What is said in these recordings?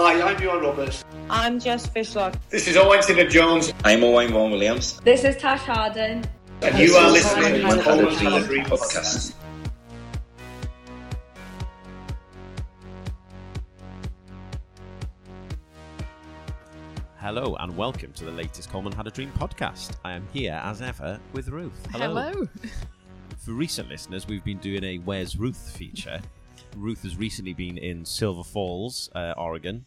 Hi, I'm Bjorn Roberts. I'm Jess Fishlock. This is Owen Taylor Jones, I'm Owain Fôn Williams. This is Tash Harding. and you are listening to Had a Coleman Dream Had a Dream podcast. Hello and welcome to the latest Coleman Had a Dream podcast. I am here as ever with Ruth. Hello. For recent listeners, we've been doing a Where's Ruth feature. Ruth has recently been in Silver Falls, uh, Oregon.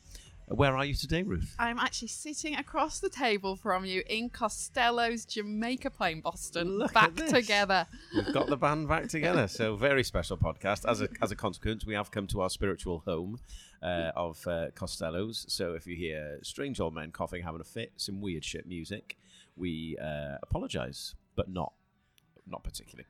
Where are you today, Ruth? I'm actually sitting across the table from you in Costello's Jamaica Plain, Boston, Look back together. We've got the band back together, so very special podcast. As a as a consequence, we have come to our spiritual home uh, of uh, Costello's. So if you hear strange old men coughing, having a fit, some weird shit music, we uh, apologise, but not not particularly.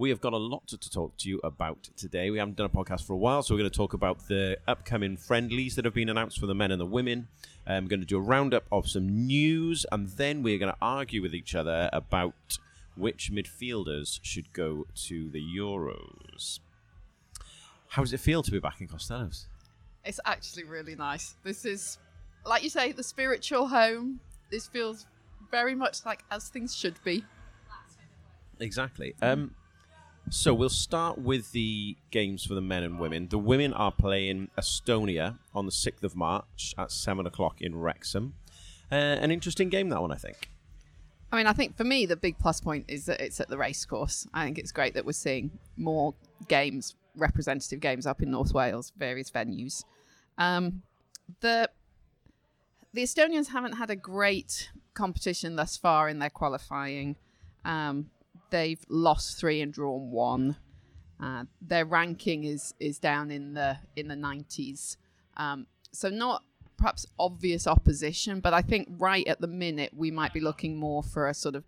We have got a lot to, to talk to you about today. We haven't done a podcast for a while, so we're going to talk about the upcoming friendlies that have been announced for the men and the women. I'm um, going to do a roundup of some news, and then we're going to argue with each other about which midfielders should go to the Euros. How does it feel to be back in Costello's? It's actually really nice. This is, like you say, the spiritual home. This feels very much like as things should be. Exactly. Um, so we'll start with the games for the men and women. The women are playing Estonia on the 6th of March at 7 o'clock in Wrexham. Uh, an interesting game, that one, I think. I mean, I think for me, the big plus point is that it's at the racecourse. I think it's great that we're seeing more games, representative games up in North Wales, various venues. Um, the the Estonians haven't had a great competition thus far in their qualifying. Um, they've lost three and drawn one. Uh, their ranking is is down in the in the nineties. Um, so not perhaps obvious opposition, but I think right at the minute we might be looking more for a sort of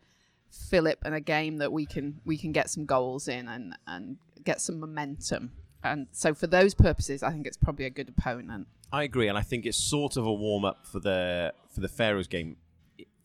fillip and a game that we can we can get some goals in and and get some momentum. And so for those purposes, I think it's probably a good opponent. I agree, and I think it's sort of a warm up for the for the Faroes game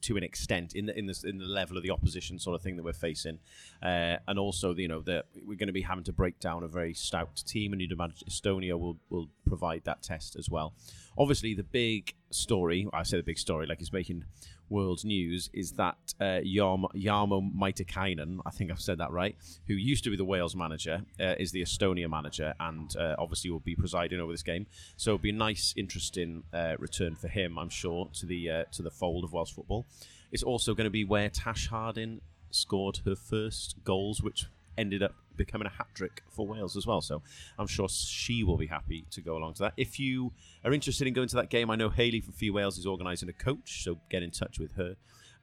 to an extent in the in the in the level of the opposition sort of thing that we're facing, uh, and also you know that we're going to be having to break down a very stout team, and you'd imagine Estonia will will provide that test as well. Obviously, the big story I say the big story like it's making world news is that uh, Jarmo, Jarmo I think I've said that right, who used to be the Wales manager, uh, is the Estonia manager, and uh, obviously will be presiding over this game. So it'll be a nice, interesting uh, return for him, I'm sure, to the uh, to the fold of Welsh football. It's also going to be where Tash Harding scored her first goals, which ended up becoming a hat trick for Wales as well. So I'm sure she will be happy to go along to that. If you are interested in going to that game, I know Haley from Fee Wales is organising a coach, so get in touch with her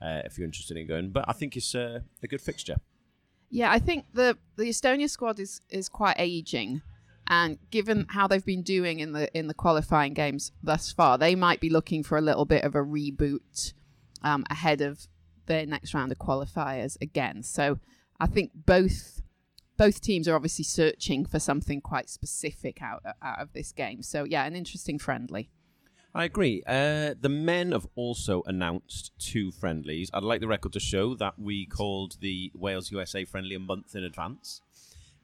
uh, if you're interested in going. But I think it's uh, a good fixture. Yeah, I think the the Estonia squad is is quite aging, and given how they've been doing in the in the qualifying games thus far, they might be looking for a little bit of a reboot um, ahead of their next round of qualifiers again. So I think both both teams are obviously searching for something quite specific out out of this game. So yeah, an interesting friendly. I agree. Uh, the men have also announced two friendlies. I'd like the record to show that we called the Wales USA friendly a month in advance.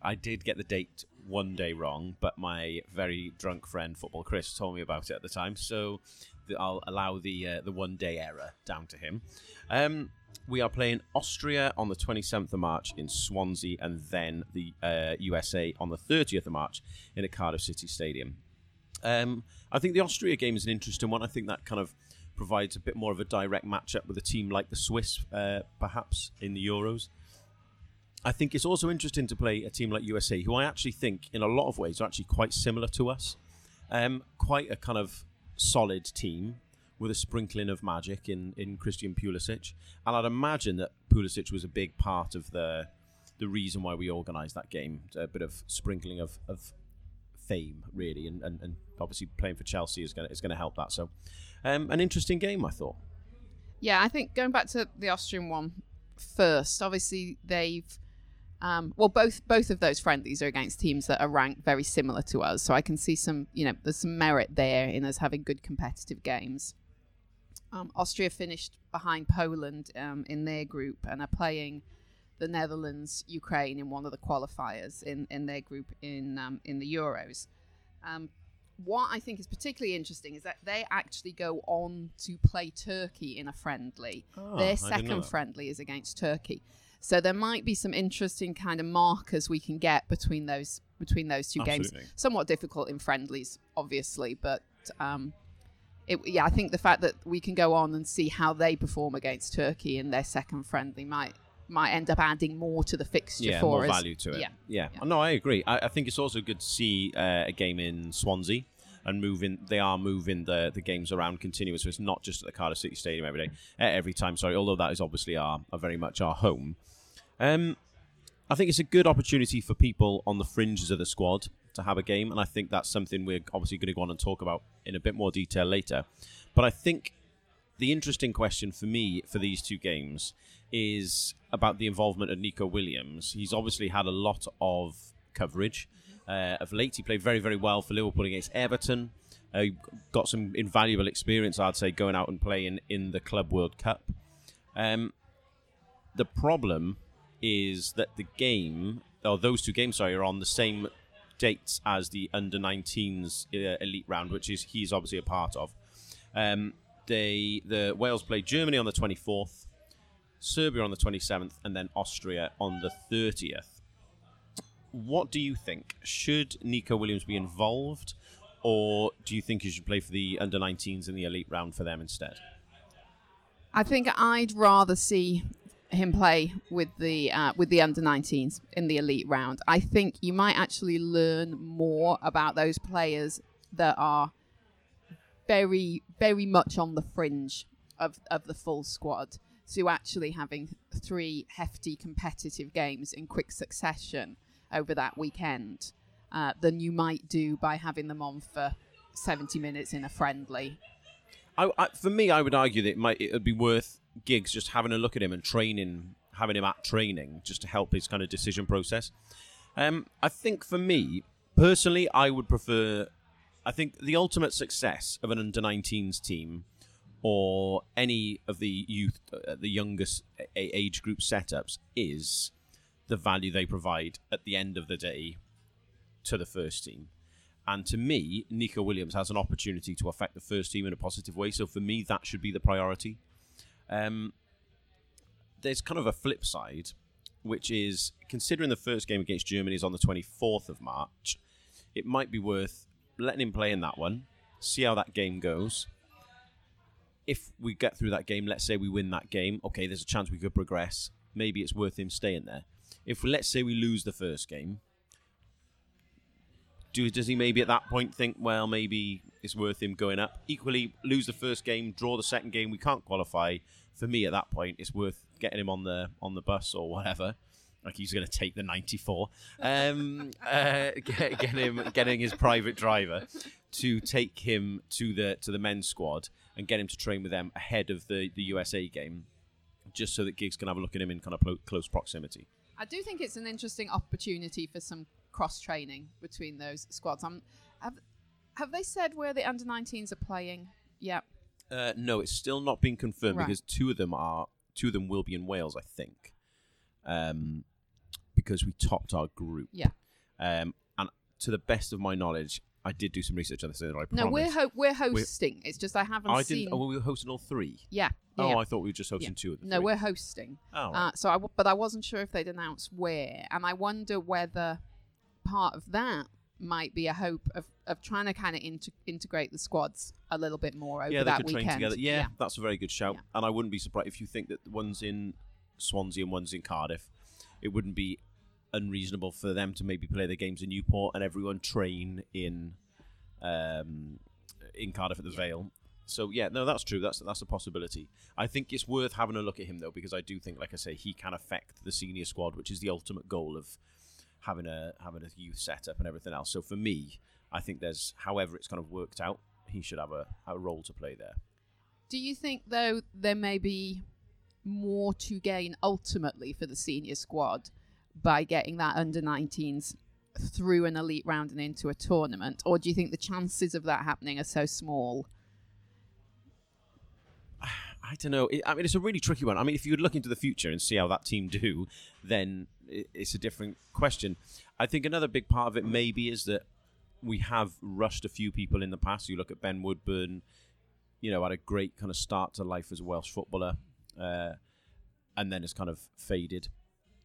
I did get the date one day wrong, but my very drunk friend, Football Chris, told me about it at the time. So I'll allow the uh, the one day error down to him. Um, we are playing Austria on the 27th of March in Swansea, and then the uh, USA on the 30th of March in a Cardiff City Stadium. Um, I think the Austria game is an interesting one. I think that kind of provides a bit more of a direct matchup with a team like the Swiss, uh, perhaps in the Euros. I think it's also interesting to play a team like USA, who I actually think, in a lot of ways, are actually quite similar to us. Um, quite a kind of solid team with a sprinkling of magic in, in Christian Pulisic, and I'd imagine that Pulisic was a big part of the the reason why we organised that game. A bit of sprinkling of, of fame, really, and, and, and obviously playing for Chelsea is going is going to help that. So, um, an interesting game, I thought. Yeah, I think going back to the Austrian one first, obviously they've um, well both both of those friendlies are against teams that are ranked very similar to us, so I can see some you know there's some merit there in us having good competitive games. Um, Austria finished behind Poland um, in their group and are playing the Netherlands, Ukraine in one of the qualifiers in, in their group in um, in the Euros. Um, what I think is particularly interesting is that they actually go on to play Turkey in a friendly. Oh, Their second friendly is against Turkey. So there might be some interesting kind of markers we can get between those between those two Absolutely. games. Somewhat difficult in friendlies, obviously, but um, it, yeah, I think the fact that we can go on and see how they perform against Turkey in their second friendly might might end up adding more to the fixture yeah, for more us. value to it. Yeah. yeah. Yeah. No, I agree. I, I think it's also good to see uh, a game in Swansea and moving. They are moving the the games around continuously So it's not just at the Cardiff City Stadium every day, uh, every time. Sorry, although that is obviously our, our very much our home. Um, I think it's a good opportunity for people on the fringes of the squad to have a game, and I think that's something we're obviously going to go on and talk about in a bit more detail later. But I think the interesting question for me for these two games is about the involvement of Neco Williams. He's obviously had a lot of coverage. Uh, of late, he played very, very well for Liverpool against Everton. Uh, got some invaluable experience, I'd say, going out and playing in the Club World Cup. Um, the problem is that the game, or those two games, sorry, are on the same dates as the under 19s uh, elite round, which is he's obviously a part of. Um, they the Wales play Germany on the 24th, Serbia on the 27th, and then Austria on the 30th. What do you think? Should Neco Williams be involved, or do you think he should play for the under 19s in the elite round for them instead? I think I'd rather see him play with the uh, with the under 19s in the elite round. I think you might actually learn more about those players that are very very much on the fringe of of the full squad to actually having three hefty competitive games in quick succession over that weekend uh, than you might do by having them on for 70 minutes in a friendly. I, I, for me, I would argue that it might it would be worth Giggs just having a look at him and training, having him at training, just to help his kind of decision process. Um, I think for me personally, I would prefer. I think the ultimate success of an under 19s team or any of the youth, uh, the youngest age group setups is the value they provide at the end of the day to the first team. And to me, Neco Williams has an opportunity to affect the first team in a positive way. So for me, that should be the priority. Um, there's kind of a flip side, which is considering the first game against Germany is on the 24th of March, it might be worth letting him play in that one, see how that game goes. If we get through that game, let's say we win that game, okay, there's a chance we could progress. Maybe it's worth him staying there. If let's say we lose the first game, do does he maybe at that point think, well, maybe it's worth him going up? Equally, lose the first game, draw the second game, we can't qualify. For me, at that point, it's worth getting him on the on the bus or whatever. Like he's going to take the 94. Um, uh, get, get him, getting his private driver to take him to the to the men's squad and get him to train with them ahead of the, the USA game, just so that Giggs can have a look at him in kind of close proximity. I do think it's an interesting opportunity for some cross training between those squads. Um, have have they said where the under 19s are playing? Yeah. Uh, no, it's still not been confirmed Right. because two of them are two of them will be in Wales, I think, um, because we topped our group. Yeah. Um, and to the best of my knowledge, I did do some research on this. I No, we're ho- we're hosting. it's just I haven't I seen. didn't. Oh, we were hosting all three. yeah. Oh, yeah. I thought we were just hosting Yeah. two of them. No, we're hosting. Oh, Uh, so I, w- but I wasn't sure if they'd announced where, and I wonder whether part of that might be a hope of, of trying to kind of inter- integrate the squads a little bit more over yeah, they that could weekend. train together. Yeah, that's a very good shout. Yeah. And I wouldn't be surprised if you think that one's in Swansea and one's in Cardiff. It wouldn't be unreasonable for them to maybe play their games in Newport and everyone train in um, in Cardiff at the Vale. So yeah, no, that's true. That's that's a possibility. I think it's worth having a look at him though, because I do think, like I say, he can affect the senior squad, which is the ultimate goal of having a having a youth setup and everything else. So for me, I think there's, however it's kind of worked out, he should have a, a role to play there. Do you think though there may be more to gain ultimately for the senior squad by getting that under 19s through an elite round and into a tournament, or do you think the chances of that happening are so small? I don't know. I mean, it's a really tricky one. I mean, if you would look into the future and see how that team do, then it's a different question. I think another big part of it maybe is that we have rushed a few people in the past. You look at Ben Woodburn, you know, had a great kind of start to life as a Welsh footballer, uh, and then has kind of faded.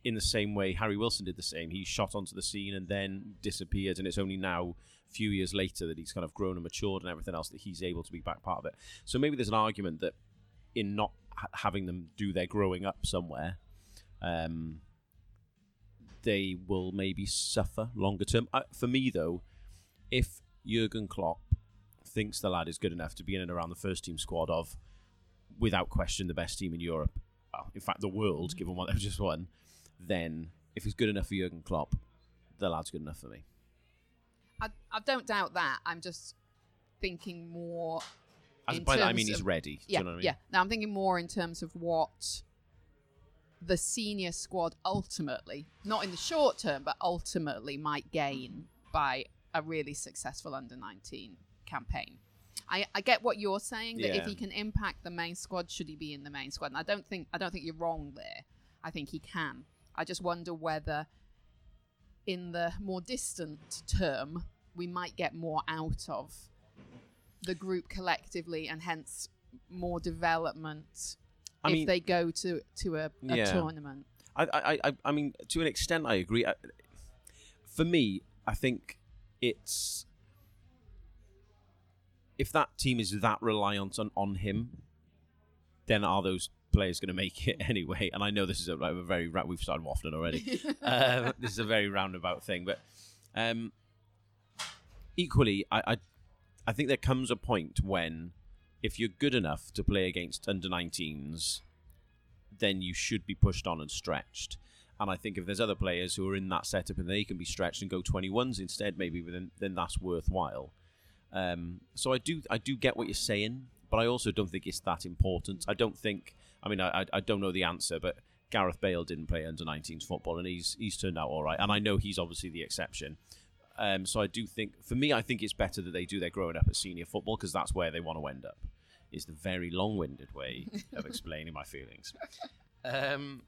In the same way, Harry Wilson did the same. He shot onto the scene and then disappeared, and it's only now, a few years later, that he's kind of grown and matured and everything else that he's able to be back part of it. So maybe there's an argument that in not ha- having them do their growing up somewhere, um, they will maybe suffer longer term. Uh, for me, though, if Jurgen Klopp thinks the lad is good enough to be in and around the first team squad of, without question, the best team in Europe, well, in fact, the world, given what they've just won, then if he's good enough for Jurgen Klopp, the lad's good enough for me. I, I don't doubt that. I'm just thinking more. As by that, I mean he's of- ready. Do Yeah, you know what I mean? yeah. Now I'm thinking more in terms of what the senior squad ultimately, not in the short term, but ultimately might gain by a really successful under 19 campaign. I, I get what you're saying that if he can impact the main squad, should he be in the main squad? And I don't think I don't think you're wrong there. I think he can. I just wonder whether in the more distant term we might get more out of the group collectively and hence more development I if mean- they go to to a, a Yeah. tournament. I, I, I, I mean, to an extent, I agree. I, for me, I think it's if that team is that reliant on, on him, then are those players going to make it anyway? And I know this is a, a very we've started waffling already. um, this is a very roundabout thing, but um, equally, I, I I think there comes a point when if you're good enough to play against under 19s then you should be pushed on and stretched. And I think if there's other players who are in that setup and they can be stretched and go 21s instead, maybe then, then that's worthwhile. Um, so I do I do get what you're saying, but I also don't think it's that important. I don't think. I mean, I I, don't know the answer, but Gareth Bale didn't play under 19s football, and he's he's turned out all right. And I know he's obviously the exception. Um, so I do think, for me, I think it's better that they do their growing up at senior football because that's where they want to end up. Is the very long-winded way of explaining my feelings. Um,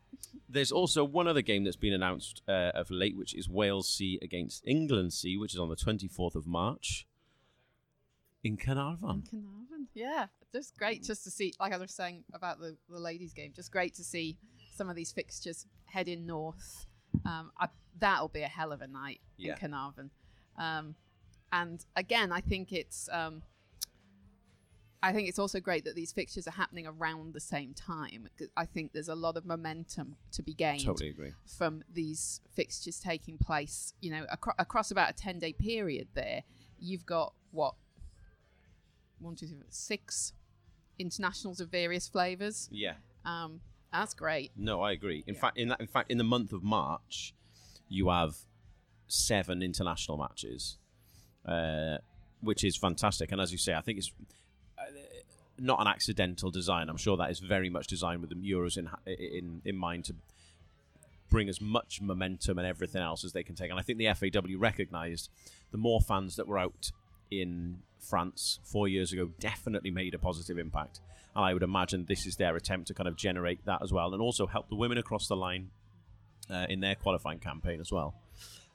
there's also one other game that's been announced uh, of late, which is Wales C against England C, which is on the 24th of March in Carnarvon. Carnarvon. Yeah, just great just to see, like I was saying about the, the ladies' game, just great to see some of these fixtures heading north. Um, I, that'll be a hell of a night Yeah. in Carnarvon. Um, and again, I think it's. Um, I think it's also great that these fixtures are happening around the same time. I think there's a lot of momentum to be gained Totally agree. from these fixtures taking place, you know, acro- across about a 10 day period there, you've got what? One, two, three, four, six internationals of various flavors. Yeah. Um, that's great. No, I agree. In Yeah. fact, in that, in fact, in the month of March, you have seven international matches, uh, which is fantastic. And as you say, I think it's uh, not an accidental design. I'm sure that is very much designed with the Euros in in in mind to bring as much momentum and everything else as they can take. And I think the FAW recognised the more fans that were out in France four years ago definitely made a positive impact. And I would imagine this is their attempt to kind of generate that as well and also help the women across the line uh, in their qualifying campaign as well.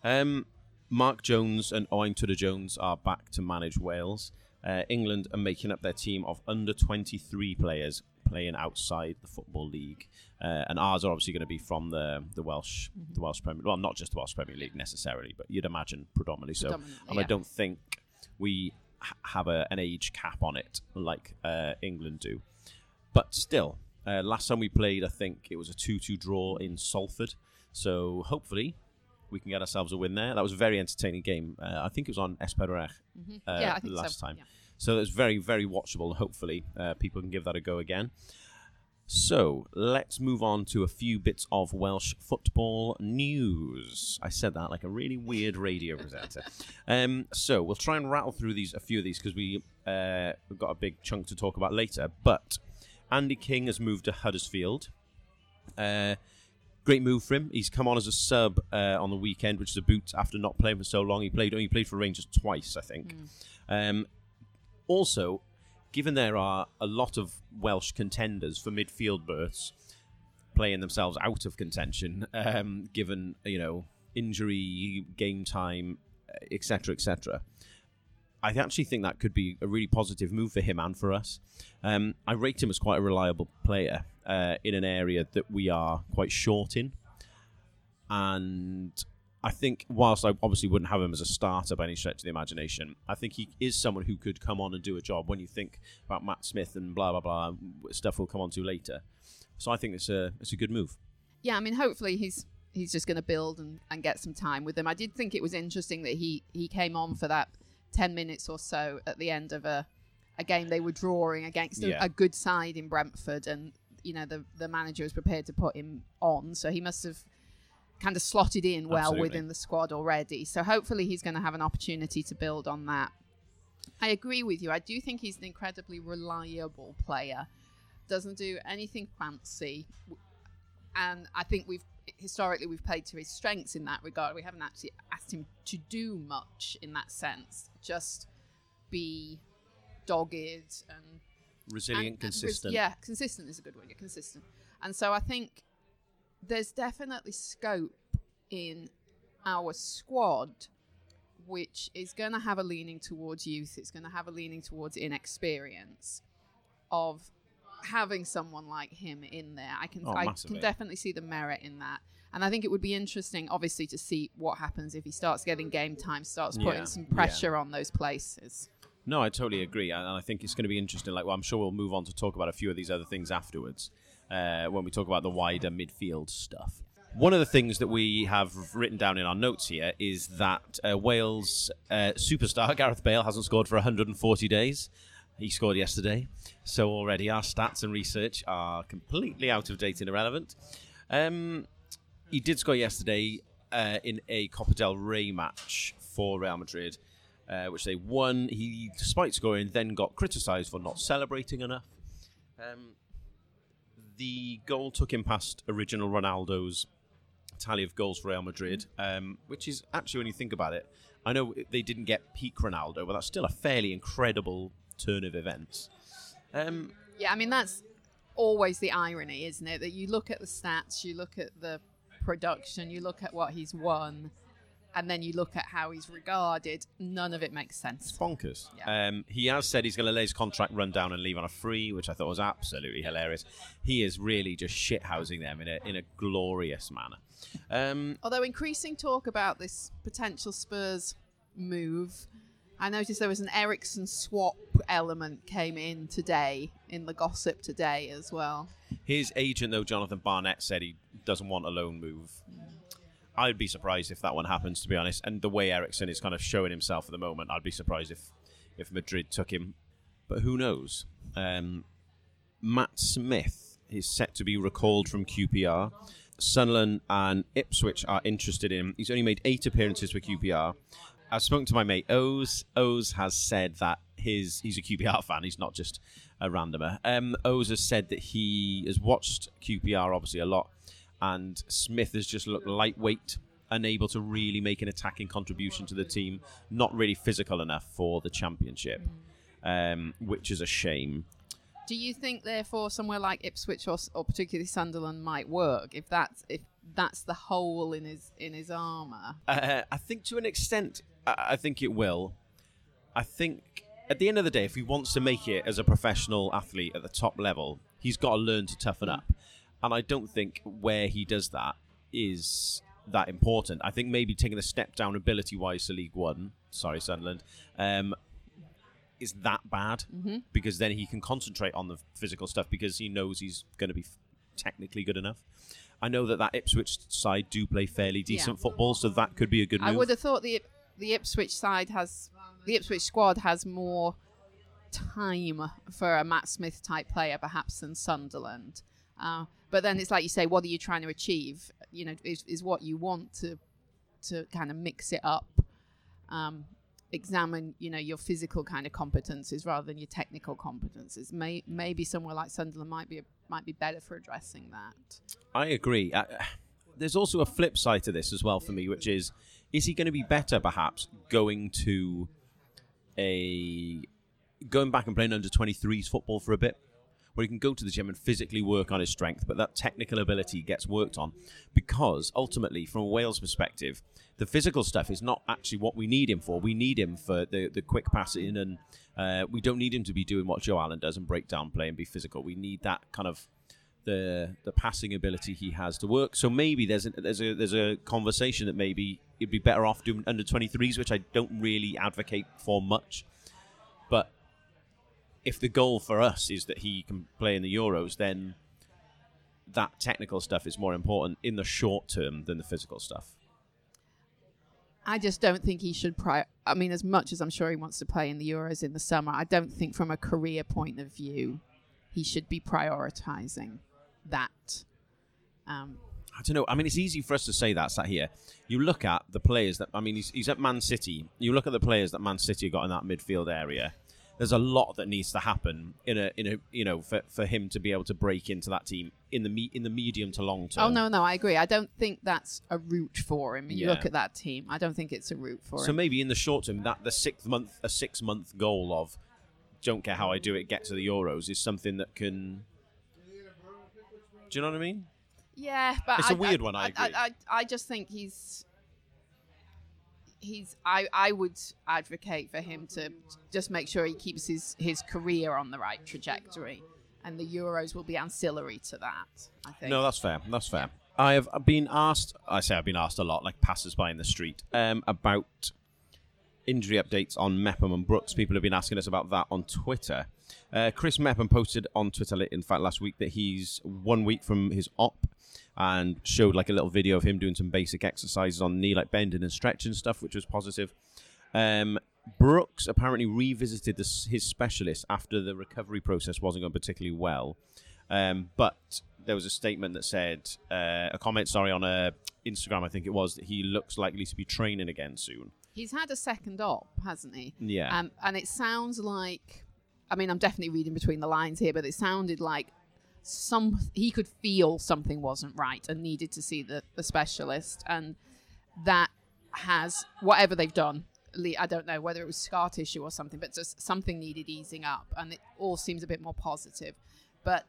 Um, Mark Jones and Owen Tudor Jones are back to manage Wales. Uh, England are making up their team of under 23 players playing outside the football league, uh, and ours are obviously going to be from the the Welsh the Welsh Premier. Well, not just the Welsh Premier League necessarily, but you'd imagine predominantly so. Predominantly, And I don't think we ha- have a, an age cap on it like uh, England do. But still, uh, last time we played, I think it was a 2 2 draw in Salford. So hopefully we can get ourselves a win there. That was a very entertaining game. Uh, I think it was on Esperech uh, yeah, last so. time. Yeah. So it was very, very watchable. Hopefully uh, people can give that a go again. So let's move on to a few bits of Welsh football news. I said that like a really weird radio presenter. Um, so we'll try and rattle through these a few of these because we uh, we've got a big chunk to talk about later. But Andy King has moved to Huddersfield. Uh, great move for him. He's come on as a sub uh, on the weekend, which is a boot after not playing for so long. He played he played for Rangers twice, I think. Um, also, given there are a lot of Welsh contenders for midfield berths playing themselves out of contention, um, given you know injury, game time, etc., etc. I actually think that could be a really positive move for him and for us. Um, I rate him as quite a reliable player uh, in an area that we are quite short in, and I think whilst I obviously wouldn't have him as a starter by any stretch of the imagination, I think he is someone who could come on and do a job. When you think about Matt Smith and blah blah blah stuff, we'll come on to later. So I think it's a it's a good move. Yeah, I mean, hopefully he's he's just going to build and, and get some time with them. I did think it was interesting that he he came on for that ten minutes or so at the end of a a game they were drawing against a, a good side in Brentford, and you know the the manager was prepared to put him on, so he must have kind of slotted in well Absolutely. within the squad already. So hopefully he's going to have an opportunity to build on that. I agree with you. I do think he's an incredibly reliable player. Doesn't do anything fancy, and I think we've historically we've played to his strengths in that regard. We haven't actually asked him to do much in that sense. Just be dogged and Resilient, and- consistent. yeah, consistent is a good word. Yeah, consistent. And so I think there's definitely scope in our squad, which is going to have a leaning towards youth. It's going to have a leaning towards inexperience of having someone like him in there. I can Oh, I massively. can definitely see the merit in that. And I think it would be interesting, obviously, to see what happens if he starts getting game time, starts putting Yeah, some yeah. pressure on those places. No, I totally agree, and I think it's going to be interesting. Like, well, I'm sure we'll move on to talk about a few of these other things afterwards uh, when we talk about the wider midfield stuff. One of the things that we have written down in our notes here is that uh, Wales uh, superstar Gareth Bale hasn't scored for 140 days. He scored yesterday, so already our stats and research are completely out of date and irrelevant. Um, he did score yesterday uh, in a Copa del Rey match for Real Madrid, uh, which they won. He, despite scoring, then got criticised for not celebrating enough. Um, the goal took him past original Ronaldo's tally of goals for Real Madrid, um, which is actually, when you think about it, I know they didn't get peak Ronaldo, but that's still a fairly incredible turn of events. Um, Yeah, I mean that's always the irony, isn't it? That you look at the stats, you look at the production, you look at what he's won, and then you look at how he's regarded. None of it makes sense. It's bonkers. Yeah. Um, he has said he's going to let his contract run down and leave on a free, which I thought was absolutely hilarious. He is really just shithousing them in a in a glorious manner. Um, Although increasing talk about this potential Spurs move, I noticed there was an Eriksen swap element came in today in the gossip today as well. his agent, though, Jonathan Barnett, said he doesn't want a loan move. I'd be surprised if that one happens, to be honest. And the way Eriksen is kind of showing himself at the moment, I'd be surprised if if Madrid took him. But who knows? Um, Matt Smith is set to be recalled from QPR. Sunderland and Ipswich are interested in him. He's only made eight appearances for QPR. I've spoken to my mate Oz. Oz has said that his he's a QPR fan. He's not just a randomer. Um, Oz has said that he has watched QPR obviously a lot, and Smith has just looked lightweight, unable to really make an attacking contribution to the team, not really physical enough for the championship, um, which is a shame. Do you think, therefore, somewhere like Ipswich or, or particularly Sunderland might work if that's if that's the hole in his in his armour? Uh, I think to an extent, I I think it will. I think at the end of the day, if he wants to make it as a professional athlete at the top level, he's got to learn to toughen up. And I don't think where he does that is that important. I think maybe taking a step down ability wise to League One, sorry, Sunderland, um, is that bad because then he can concentrate on the physical stuff because he knows he's going to be f- technically good enough. I know that that Ipswich side do play fairly decent football, so that could be a good move. I would have thought the the Ipswich side has the Ipswich squad has more time for a Matt Smith type player perhaps than Sunderland. Uh, but then it's like you say, what are you trying to achieve? You know, is, is what you want to to kind of mix it up. Um, examine, you know, your physical kind of competences rather than your technical competences. May, maybe somewhere like Sunderland might be might be better for addressing that. I agree. Uh, there's also a flip side to this as well for me, which is is he going to be better perhaps going to a going back and playing under 23s football for a bit? Where he can go to the gym and physically work on his strength, but that technical ability gets worked on because ultimately, from a Wales perspective, the physical stuff is not actually what we need him for. We need him for the, the quick passing, and uh, we don't need him to be doing what Joe Allen does and break down play and be physical. We need that kind of the the passing ability he has to work. So maybe there's a, there's a there's a conversation that maybe he'd be better off doing under 23s, which I don't really advocate for much. But if the goal for us is that he can play in the Euros, then that technical stuff is more important in the short term than the physical stuff. I just don't think he should. Pri- I mean, as much as I'm sure he wants to play in the Euros in the summer, I don't think from a career point of view he should be prioritizing that. Um, I don't know. I mean, it's easy for us to say that sat here. You look at the players that I mean, he's, he's at Man City. You look at the players that Man City got in that midfield area. There's a lot that needs to happen in a in a you know for, for him to be able to break into that team in the me, in the medium to long term. oh no, no, I agree. I don't think that's a route for him. You Yeah. look at that team. I don't think it's a route for So him. So maybe in the short term, that the six month a six month goal of don't care how I do it, get to the Euros is something that can. Do you know what I mean? Yeah, but It's a I- weird one, I I. I, I just think he's he's. I, I would advocate for him to just make sure he keeps his his career on the right trajectory, and the Euros will be ancillary to that. I think. No, that's fair. That's fair. I have been asked. I say I've been asked a lot, like passers-by in the street, um, about injury updates on Mepham and Brooks. People have been asking us about that on Twitter. Uh, Chris Mepham posted on Twitter, in fact, last week that he's one week from his op and showed like a little video of him doing some basic exercises on the knee, like bending and stretching stuff, which was positive. Um, Brooks apparently revisited this, his specialist after the recovery process wasn't going particularly well. Um, but there was a statement that said, uh, a comment, sorry, on uh, Instagram, I think it was, that he looks likely to be training again soon. He's had a second op, hasn't he? Yeah. Um, and it sounds like, I mean, I'm definitely reading between the lines here, but it sounded like some he could feel something wasn't right and needed to see the, the specialist, and that has whatever they've done. I don't know whether it was scar tissue or something, but just something needed easing up, and it all seems a bit more positive. But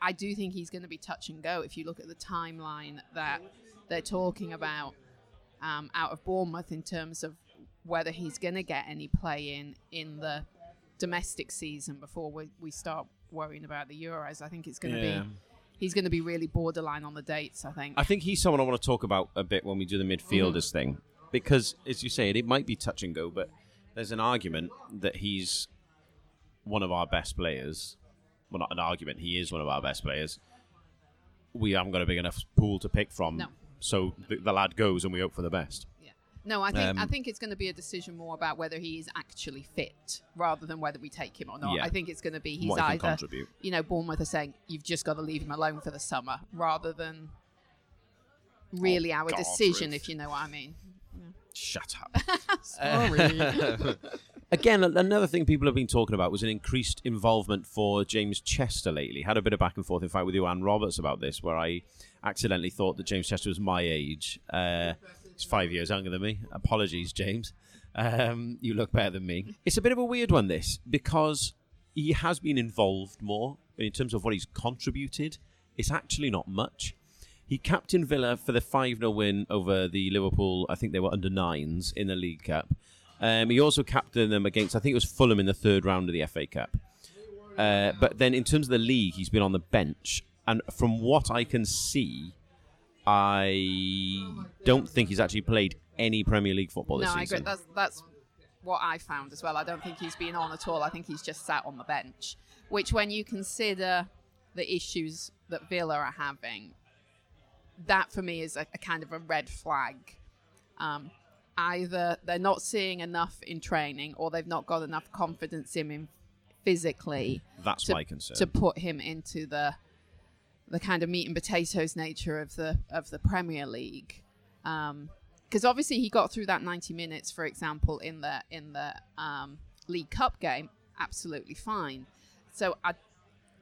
I do think he's going to be touch and go if you look at the timeline that they're talking about um, out of Bournemouth in terms of whether he's going to get any play in in the domestic season before we, we start worrying about the Euros. I think it's going to Yeah. be he's going to be really borderline on the dates. I think. I think he's someone I want to talk about a bit when we do the midfielders mm. thing. Because, as you say, it, it might be touch and go, but there's an argument that he's one of our best players. Well, not an argument, he is one of our best players. We haven't got a big enough pool to pick from. No. So the, the lad goes and we hope for the best. Yeah. No, I think I Um, think it's going to be a decision more about whether he is actually fit rather than whether we take him or not. Yeah. I think it's going to be he's What either contribute. you know Bournemouth are saying you've just got to leave him alone for the summer rather than really our God, decision, Ruth. if you know what I mean. Shut up. Sorry. Again, another thing people have been talking about was an increased involvement for James Chester lately. Had a bit of back and forth, in fact, with you, Anne Roberts, about this, where I accidentally thought that James Chester was my age. Uh, he's five years younger than me. Apologies, James. Um, you look better than me. It's a bit of a weird one, this, because he has been involved more in terms of what he's contributed. It's actually not much. He captained Villa for the 5 0 win over the Liverpool, I think they were under nines in the League Cup. Um, he also captained them against, I think it was Fulham in the third round of the FA Cup. Uh, but then in terms of the league, he's been on the bench. And from what I can see, I don't think he's actually played any Premier League football this no, I agree. That's that's what I found as well. I don't think he's been on at all. I think he's just sat on the bench. Which, when you consider the issues that Villa are having, that for me is a, a kind of a red flag. Um, either they're not seeing enough in training, or they've not got enough confidence in him physically That's to, my concern. to put him into the the kind of meat and potatoes nature of the of the Premier League. Because obviously he got through that 90 minutes, for example, in the in the um, League Cup game, absolutely fine. So I,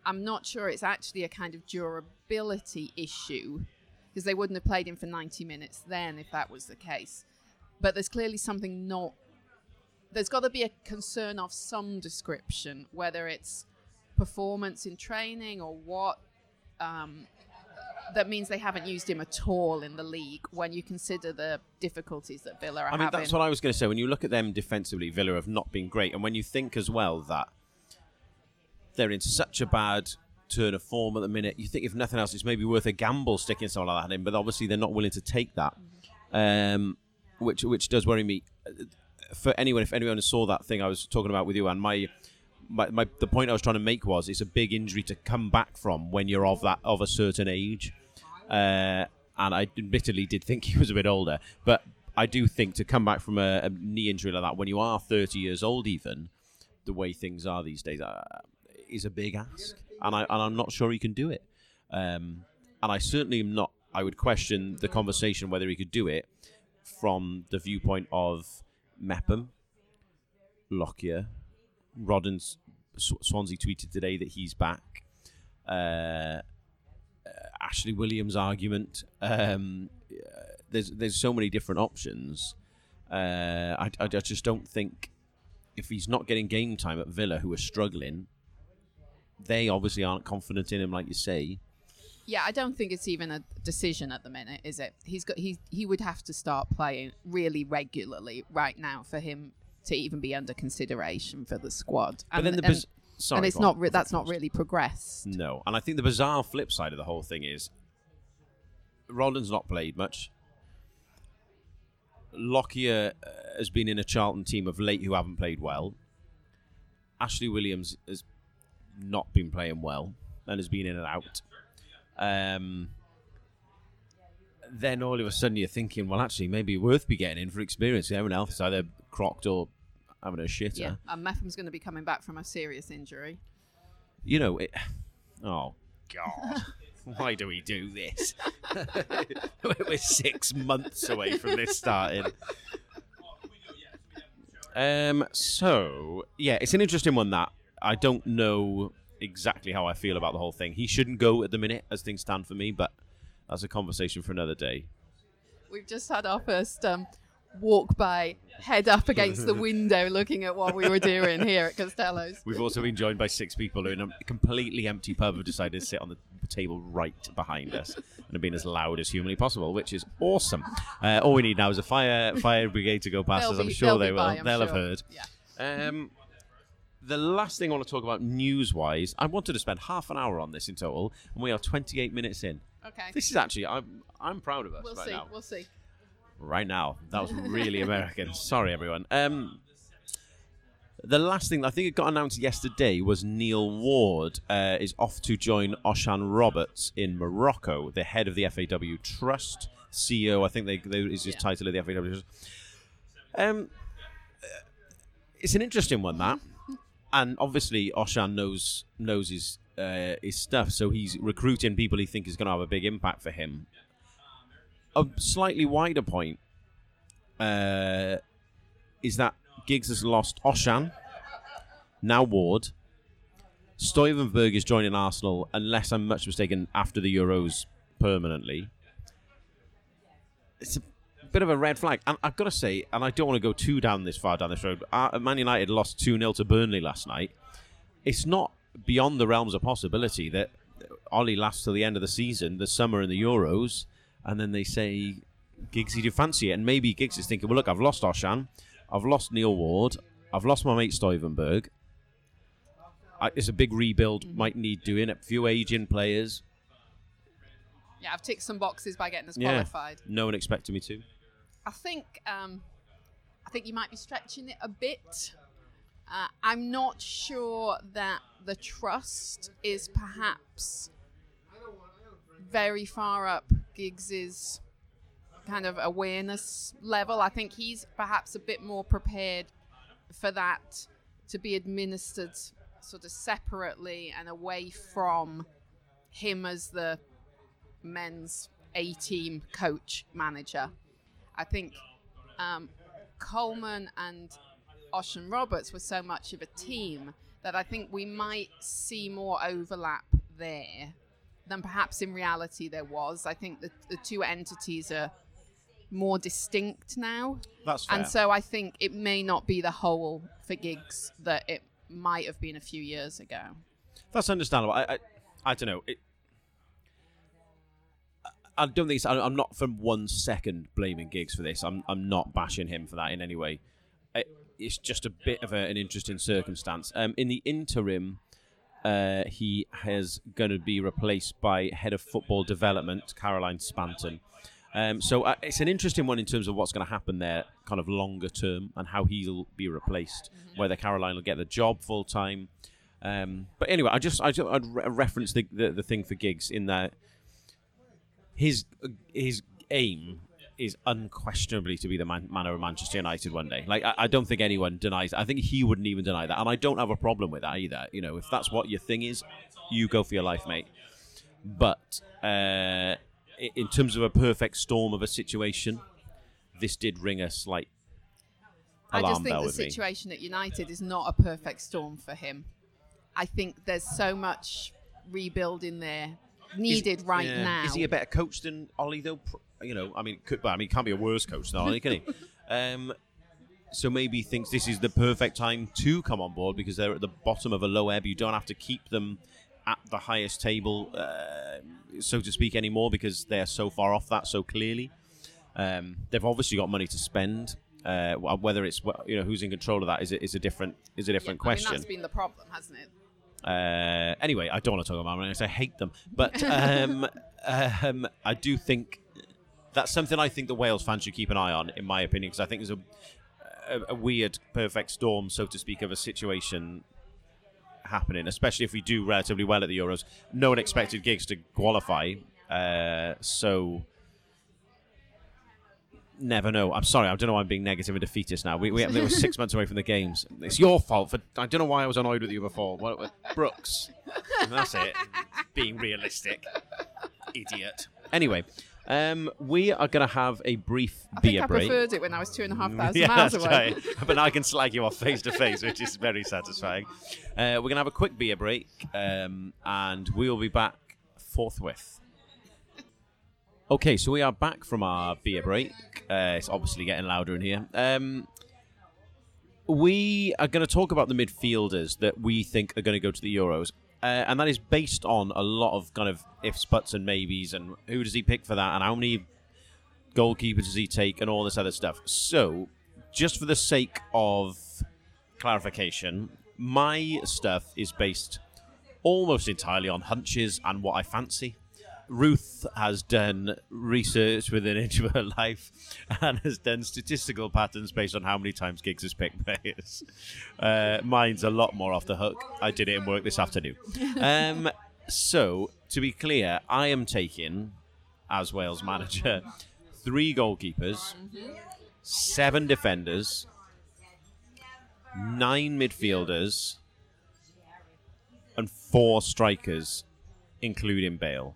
I'm not sure it's actually a kind of durability issue because they wouldn't have played him for 90 minutes then if that was the case. But there's clearly something not. There's got to be a concern of some description, whether it's performance in training or what um, that means they haven't used him at all in the league when you consider the difficulties that Villa are I mean, having. that's what I was going to say. When you look at them defensively, Villa have not been great, and when you think as well that they're in such a bad turn of form at the minute, you think if nothing else, it's maybe worth a gamble sticking someone like that in. But obviously, they're not willing to take that, um, which which does worry me. For anyone, if anyone saw that thing I was talking about with you, and my. My, my, the point I was trying to make was it's a big injury to come back from when you're of that of a certain age, uh, and I admittedly did think he was a bit older, but I do think to come back from a, a knee injury like that when you are 30 years old, even the way things are these days, uh, is a big ask, and I and I'm not sure he can do it. Um, and I certainly am not. I would question the conversation whether he could do it from the viewpoint of Mepham, Lockyer, Rodon's Swansea tweeted today that he's back. Uh, Ashley Williams argument. Um, uh, there's there's so many different options. Uh, I, I just don't think if he's not getting game time at Villa, who are struggling, they obviously aren't confident in him, like you say. Yeah, I don't think it's even a decision at the minute, is it? He's got he he would have to start playing really regularly right now for him to even be under consideration for the squad. But then the and, biz- sorry, and it's not re- that's not really progressed. No, and I think the bizarre flip side of the whole thing is Rodon's not played much. Lockyer uh, has been in a Charlton team of late who haven't played well. Ashley Williams has not been playing well and has been in and out. Um, then all of a sudden you're thinking, well, actually, maybe worth be getting in for experience. Everyone else is either crocked or having a shitter. Yeah, and Mepham's going to be coming back from a serious injury. you know, it, oh god, why do we do this? We're six months away from this starting. Um. So yeah, it's an interesting one. That I don't know exactly how I feel about the whole thing. He shouldn't go at the minute, as things stand for me, but that's a conversation for another day. We've just had our first um, walk by, head up against the window, looking at what we were doing here at Costello's. We've also been joined by six people who, in a completely empty pub, have decided to sit on the table right behind us and have been as loud as humanly possible, which is awesome. Uh, all we need now is a fire fire brigade to go past us. I'm be- sure they'll They'll by, They'll have heard. Yeah. Um, the last thing I want to talk about news-wise, I wanted to spend half an hour on this in total, and we are 28 minutes in. Okay. This is actually, I'm, I'm proud of us We'll right see. now. We'll see. Right now. That was really American. Sorry, everyone. Um, the last thing I think it got announced yesterday was Neil Ward uh, is off to join Osian Roberts in Morocco, the head of the FAW Trust, CEO. I think they, they is his Yeah. title of the FAW Trust. Um, uh, it's an interesting one that, and obviously Osian knows knows his uh, his stuff, so he's recruiting people he thinks is going to have a big impact for him a slightly wider point uh, is that Giggs has lost Osian, now Ward. Stuivenberg is joining Arsenal, unless I'm much mistaken, after the Euros permanently. It's a bit of a red flag. And I've got to say, and I don't want to go too down this far down this road, but uh, Man United lost 2 0 to Burnley last night. It's not beyond the realms of possibility that Ollie lasts till the end of the season, the summer and the Euros, and then they say, Giggsy, do you fancy it? And maybe Giggs is thinking, well, look, I've lost Osian, I've lost Neil Ward, I've lost my mate Stuivenberg. I, it's a big rebuild, might need doing. A few aging players. Yeah, I've ticked some boxes by getting us Yeah. qualified. No one expected me to. I think um, I think you might be stretching it a bit. Uh, I'm not sure that the trust is perhaps very far up Giggs's kind of awareness level. I think he's perhaps a bit more prepared for that to be administered sort of separately and away from him as the men's A team coach manager. I think um, Coleman and Osian Roberts were so much of a team that I think we might see more overlap there than perhaps in reality there was. I think the, the two entities are more distinct now. That's fair. And so I think it may not be the whole for Giggs that it might have been a few years ago. That's understandable. I, I, I don't know. It, I- don't think I- I'm not for one second blaming Giggs for this. I'm, I'm not bashing him for that in any way. It, it's just a bit of a, an interesting circumstance. Um, in the interim, uh, he has going to be replaced by head of football development Caroline Spanton. Um, so uh, it's an interesting one in terms of what's going to happen there, kind of longer term, and how he'll be replaced. Whether Caroline will get the job full time. Um, but anyway, I just I just, I'd re- reference the, the the thing for Giggs in that his his aim is unquestionably to be the man, of Manchester United one day. Like I, I don't think anyone denies. I think he wouldn't even deny that, and I don't have a problem with that either. You know, if that's what your thing is, you go for your life, mate. But uh, in terms of a perfect storm of a situation, this did ring a slight I just think the with me. situation at United is not a perfect storm for him. I think there's so much rebuilding there needed right Yeah. now. Is he a better coach than Ollie though? You know, I mean, could, well, I mean, he can't be a worse coach Ollie, can he? Um, so maybe he thinks this is the perfect time to come on board because they're at the bottom of a low ebb. You don't have to keep them at the highest table, uh, so to speak, anymore because they're so far off that so clearly. Um, they've obviously got money to spend. Uh, whether it's you know who's in control of that is a, is a different is a Yeah, different I mean, question. that's been the problem, hasn't it? Uh, anyway, I don't want to talk about it. I hate them, but um, um, I do think that's something I think the Wales fans should keep an eye on, in my opinion, because I think there's a, a, a weird perfect storm, so to speak, of a situation happening. Especially if we do relatively well at the Euros. No one expected Giggs to qualify, uh, so never know. I'm sorry. I don't know why I'm being negative and defeatist now. We, we, we were six months away from the games. It's your fault. For I don't know why I was annoyed with you before. What, Brooks. That's it. Being realistic. Idiot. Anyway, um, we are going to have a brief I beer think I break. preferred it when I was two and a half thousand Yeah, miles that's away. right. But now I can slag you off face to face, which is very satisfying. Uh, we're going to have a quick beer break, um, and we will be back forthwith. Okay, so we are back from our beer break. Uh, it's obviously getting louder in here. Um, we are going to talk about the midfielders that we think are going to go to the Euros. Uh, and that is based on a lot of kind of ifs, buts, and maybes, and who does he pick for that, and how many goalkeepers does he take, and all this other stuff. So, just for the sake of clarification, my stuff is based almost entirely on hunches and what I fancy. Ruth has done research within Inch of Her Life and has done statistical patterns based on how many times Giggs has picked players. Uh, mine's a lot more off the hook. I did it in work this afternoon. Um, so, to be clear, I am taking, as Wales manager, three goalkeepers, seven defenders, nine midfielders, and four strikers, including Bale.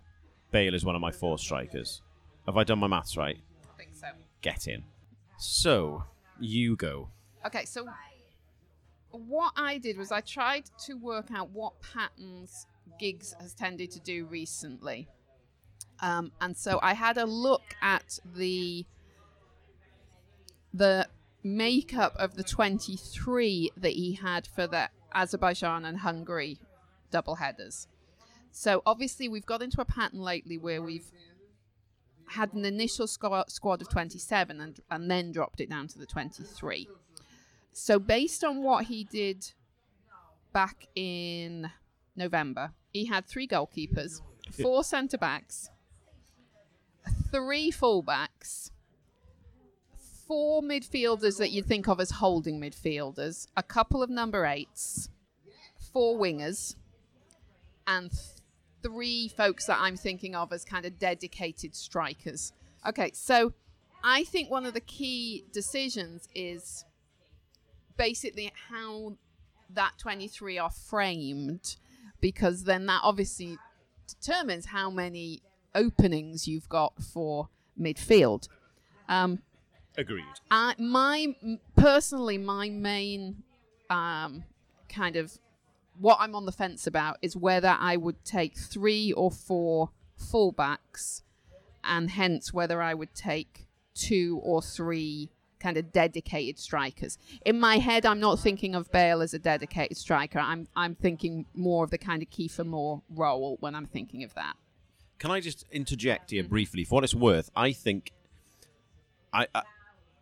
Bale is one of my four strikers. Have I done my maths right? I think so. Get in. So, you go. Okay, so what I did was I tried to work out what patterns Giggs has tended to do recently. Um, and so I had a look at the the makeup of the 23 that he had for the Azerbaijan and Hungary double headers. So obviously we've got into a pattern lately where we've had an initial squad, squad of 27 and, and then dropped it down to the 23. So based on what he did back in November, he had three goalkeepers, four centre backs, three fullbacks, four midfielders that you'd think of as holding midfielders, a couple of number eights, four wingers, and three folks that I'm thinking of as kind of dedicated strikers. Okay, so I think one of the key decisions is basically how that 23 are framed because then that obviously determines how many openings you've got for midfield. Um, Agreed. I, my personally, my main um, kind of what I'm on the fence about is whether I would take three or four fullbacks, and hence whether I would take two or three kind of dedicated strikers. In my head, I'm not thinking of Bale as a dedicated striker. I'm I'm thinking more of the kind of Kiefer Moore role when I'm thinking of that. Can I just interject here mm-hmm. briefly? For what it's worth, I think I I,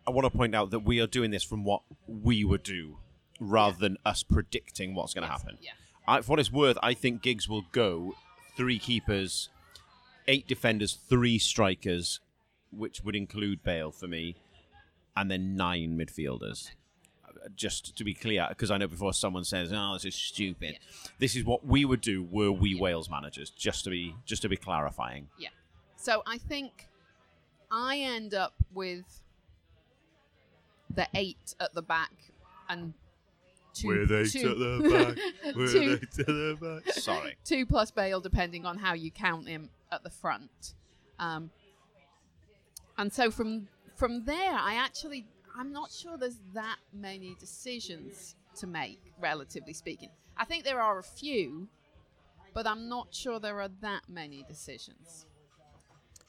I want to point out that we are doing this from what we would do rather than us predicting what's going to happen. Yeah. I, for what it's worth, I think Giggs will go three keepers, eight defenders, three strikers, which would include Bale for me, and then nine midfielders. Uh, Just to be clear, because I know before someone says, "Oh, this is stupid," this is what we would do were we Wales managers. Just to be, just to be clarifying. Yeah. So I think I end up with the eight at the back and two, two- two- to the back. Sorry. two plus Bale, depending on how you count him at the front. Um, and so from from there, I actually I'm not sure there's that many decisions to make, relatively speaking. I think there are a few, but I'm not sure there are that many decisions.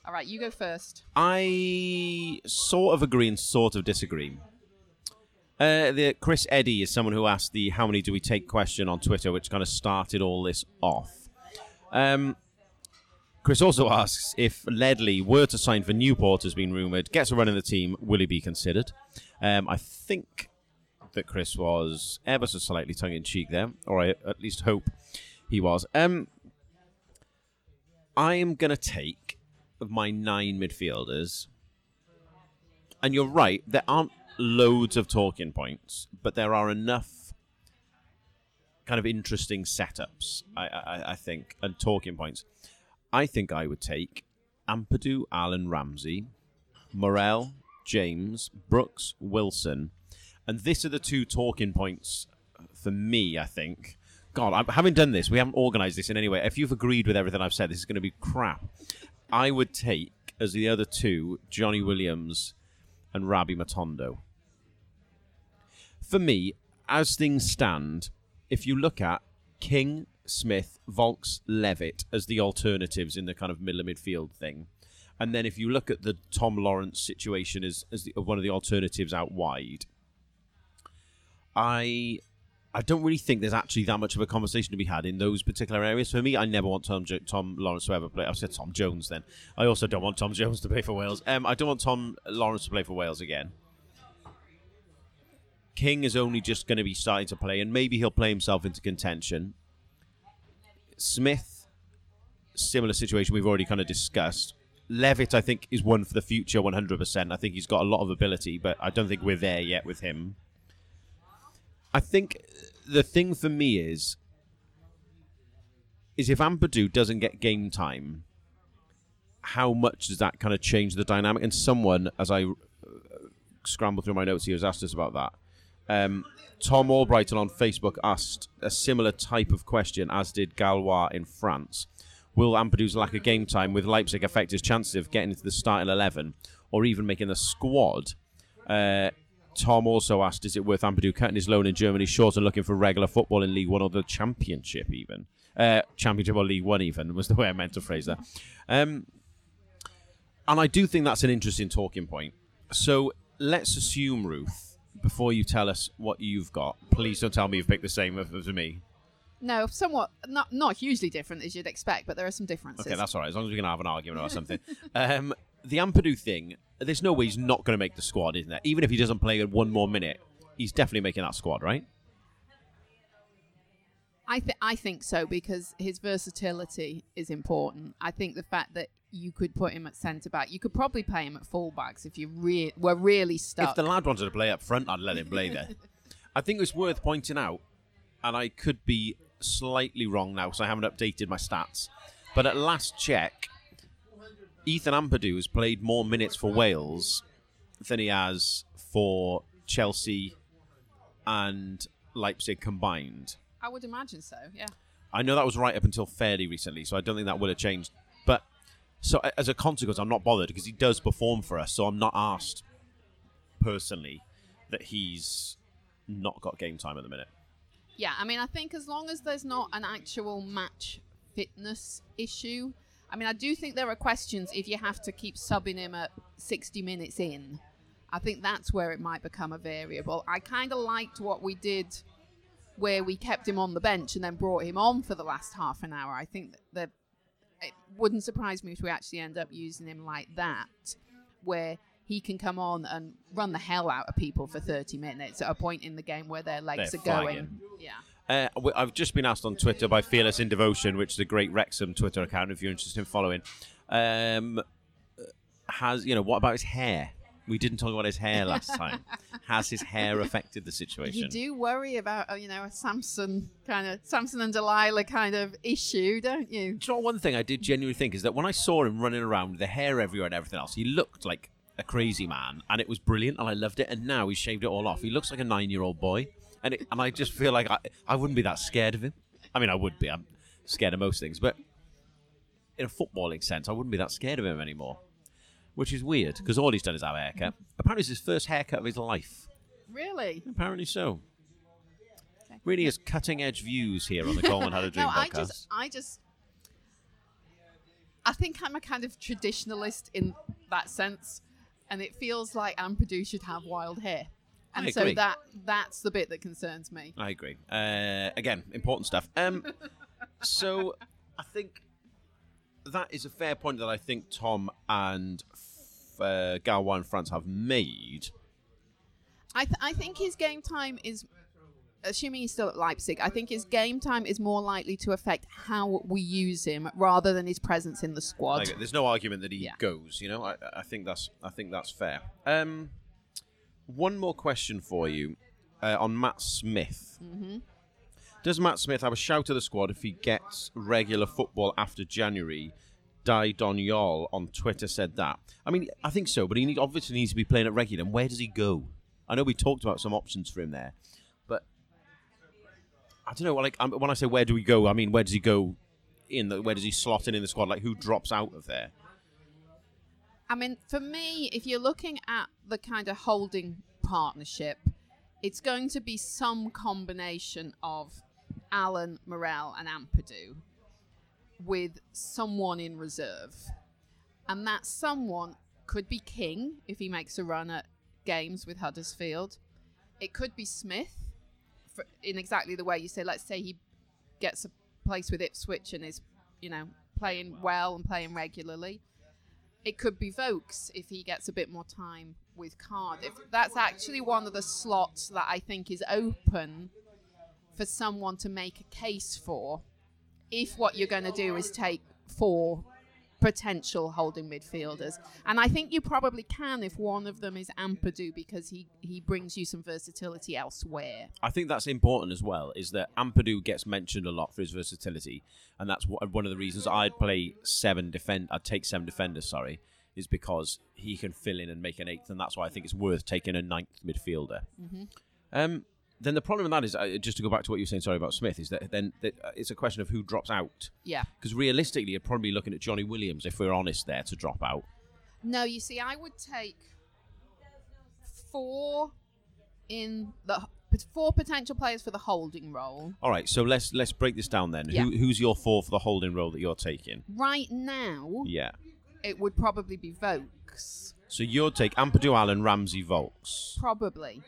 All right, you go first. I sort of agree and sort of disagree. Uh, the Chris Eddy is someone who asked the "How many do we take?" question on Twitter, which kind of started all this off. Um, Chris also asks if Ledley were to sign for Newport, has been rumoured, gets a run in the team, will he be considered? Um, I think that Chris was ever so slightly tongue in cheek there, or I at least hope he was. Um, I am going to take of my nine midfielders, and you're right, there aren't loads of talking points, but there are enough kind of interesting setups, I, I, I think, and talking points. I think I would take Ampadu, Allen Ramsey, Morrell, James, Brooks, Wilson, and this are the two talking points for me. I think. God, I'm, having done this, we haven't organised this in any way. If you've agreed with everything I've said, this is going to be crap. I would take as the other two Johnny Williams and Rabi Matondo. For me, as things stand, if you look at King, Smith, Vaulks, Levitt as the alternatives in the kind of middle of midfield thing, and then if you look at the Tom Lawrence situation as, as the, one of the alternatives out wide, I I don't really think there's actually that much of a conversation to be had in those particular areas. For me, I never want Tom jo- Tom Lawrence to ever play. I said Tom Jones then. I also don't want Tom Jones to play for Wales. Um, I don't want Tom Lawrence to play for Wales again. King is only just going to be starting to play, and maybe he'll play himself into contention. Smith, similar situation we've already kind of discussed. Levitt, I think, is one for the future 100%. I think he's got a lot of ability, but I don't think we're there yet with him. I think the thing for me is is if Ampadu doesn't get game time, how much does that kind of change the dynamic? And someone, as I uh, scramble through my notes he has asked us about that. Um, Tom Albrighton on Facebook asked a similar type of question, as did Galois in France. Will Ampadu's lack of game time with Leipzig affect his chances of getting into the starting 11 or even making the squad? Uh, Tom also asked, is it worth Ampadu cutting his loan in Germany short and looking for regular football in League One or the Championship even? Uh, Championship or League One even was the way I meant to phrase that. Um, and I do think that's an interesting talking point. So let's assume, Ruth, before you tell us what you've got, please don't tell me you've picked the same as me. No, somewhat not not hugely different as you'd expect, but there are some differences. Okay, that's all right. As long as we can have an argument about something. um, the Ampadu thing, there's no way he's not going to make the squad, isn't there? Even if he doesn't play one more minute, he's definitely making that squad, right? I think I think so because his versatility is important. I think the fact that you could put him at centre back, you could probably play him at fullbacks if you re- were really stuck. If the lad wanted to play up front, I'd let him play there. I think it's worth pointing out, and I could be slightly wrong now because I haven't updated my stats, but at last check, Ethan Ampadu has played more minutes for Wales than he has for Chelsea and Leipzig combined. I would imagine so. Yeah. I know that was right up until fairly recently, so I don't think that would have changed. So as a consequence, I'm not bothered because he does perform for us, so I'm not asked personally that he's not got game time at the minute. Yeah, I mean, I think as long as there's not an actual match fitness issue, I mean, I do think there are questions if you have to keep subbing him at 60 minutes in. I think that's where it might become a variable. I kind of liked what we did where we kept him on the bench and then brought him on for the last half an hour. I think that it wouldn't surprise me if we actually end up using him like that, where he can come on and run the hell out of people for 30 minutes at a point in the game where their legs They're are going. flying. Yeah. Uh, I've just been asked on Twitter by Fearless in Devotion, which is a great Wrexham Twitter account if you're interested in following. Um, has you know what about his hair? We didn't talk about his hair last time. has his hair affected the situation? You do worry about, uh, you know, a Samson kind of Samson and Delilah kind of issue, don't you? Do you know one thing I did genuinely think is that when I saw him running around with the hair everywhere and everything else, he looked like a crazy man, and it was brilliant, and I loved it. And now he's shaved it all off. He looks like a nine-year-old boy, and it, and I just feel like I I wouldn't be that scared of him. I mean, I would be. I'm scared of most things, but in a footballing sense, I wouldn't be that scared of him anymore. Which is weird because all he's done is have a haircut. Apparently, it's his first haircut of his life. Really? Apparently so. Okay. Really is cutting edge views here on the Coleman Had a Dream no, I just, I just, I think I'm a kind of traditionalist in that sense, and it feels like Ampadu should have wild hair, and I so agree. that that's the bit that concerns me. I agree. Uh, again, important stuff. Um, so I think that is a fair point that I think Tom and uh, Galwa and France have made. I, th- I think his game time is, assuming he's still at Leipzig, I think his game time is more likely to affect how we use him rather than his presence in the squad. Like, there's no argument that he Yeah. goes. You know, I, I think that's I think that's fair. Um, one more question for you uh, on Matt Smith. Mm-hmm. Does Matt Smith have a shout to the squad if he gets regular football after January? Di Donyol on Twitter said that. I mean, I think so, but he need, obviously needs to be playing at regular. And where does he go? I know we talked about some options for him there, but I don't know. Like um, when I say where do we go, I mean where does he go in the? Where does he slot in in the squad? Like who drops out of there? I mean, for me, if you're looking at the kind of holding partnership, it's going to be some combination of Allen, Morrell, and Ampadu with someone in reserve. And that someone could be King if he makes a run at games with Huddersfield. It could be Smith for, in exactly the way you say. Let's say he gets a place with Ipswich and is, you know, playing well and playing regularly it could be Vaulks if he gets a bit more time with Cardiff. That's actually one of the slots that I think is open for someone to make a case for if what you're going to do is take four potential holding midfielders. And I think you probably can if one of them is Ampadu because he, he brings you some versatility elsewhere. I think that's important as well. Is that Ampadu gets mentioned a lot for his versatility, and that's wha- one of the reasons I'd play seven defend. I'd take seven defenders. Sorry, is because he can fill in and make an eighth, and that's why I think it's worth taking a ninth midfielder. Um, then the problem with that is uh, just to go back to what you were saying. Sorry about Smith. Is that then that, uh, it's a question of who drops out. Yeah. Because realistically, you're probably looking at Johnny Williams if we're honest there to drop out. No, you see, I would take four in the four potential players for the holding role. All right, so let's let's break this down then. Yeah. Who, who's your four for the holding role that you're taking? Right now, Yeah. it would probably be Vaulks. So you'll take Ampadu Allen, Ramsey, Vaulks. Probably.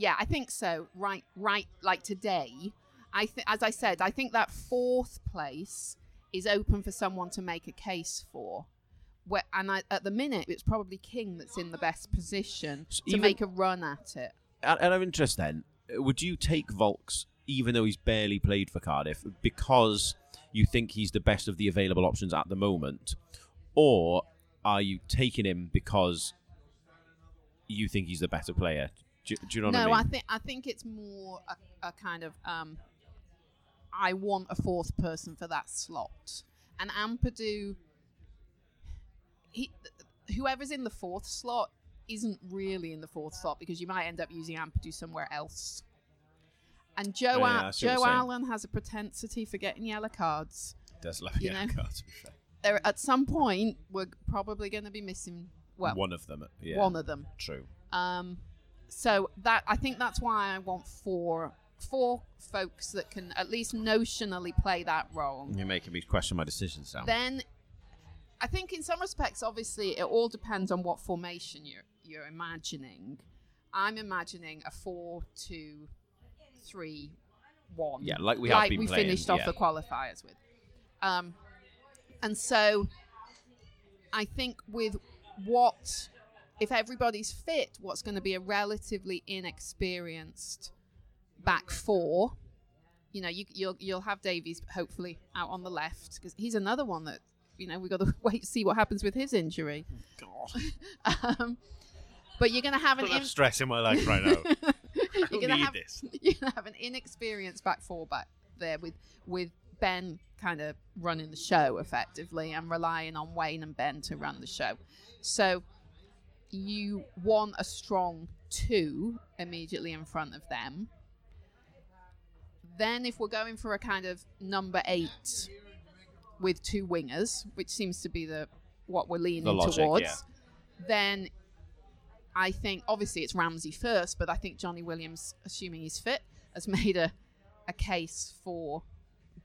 Yeah, I think so. Right, right. Like today, I th- as I said, I think that fourth place is open for someone to make a case for. Where, and I, at the minute, it's probably King that's in the best position So to even- make a run at it. Out out of interest, then, uh, would you take Vaulks even though he's barely played for Cardiff because you think he's the best of the available options at the moment, or are you taking him because you think he's the better player? Do, do you know no, what I I think I think it's more a, a kind of um, I want a fourth person for that slot, and Ampadu. He, whoever's in the fourth slot isn't really in the fourth slot because you might end up using Ampadu somewhere else. And Joe, Oh, yeah, Al- I see what Joe. Allen has a propensity for getting yellow cards. Does love know. God, to be fair. There, at some point, we're probably going to be missing well one of them. Yeah, one of them. True. Um, so that I think that's why I want four four folks that can at least notionally play that role. You're making me question my decisions now. Then I think in some respects, obviously, it all depends on what formation you're you're imagining. I'm imagining a four, two, three, one. Yeah, like we have like we playing, finished off the qualifiers with. Um, and so, I think with what, if everybody's fit, what's going to be a relatively inexperienced back four. You know, you, you'll you'll have Davies hopefully out on the left because he's another one that you know we've got to wait to see what happens with his injury. God, Um, but you're going to have an in- stress in my life right now. you're gonna have this. you're gonna have an inexperienced back four back there with with Ben kind of running the show effectively and relying on Wayne and Ben to run the show. So you want a strong two immediately in front of them. Then if we're going for a kind of number eight with two wingers, which seems to be the what we're leaning The logic, towards, yeah. then I think obviously it's Ramsey first, but I think Johnny Williams, assuming he's fit, has made a, a case for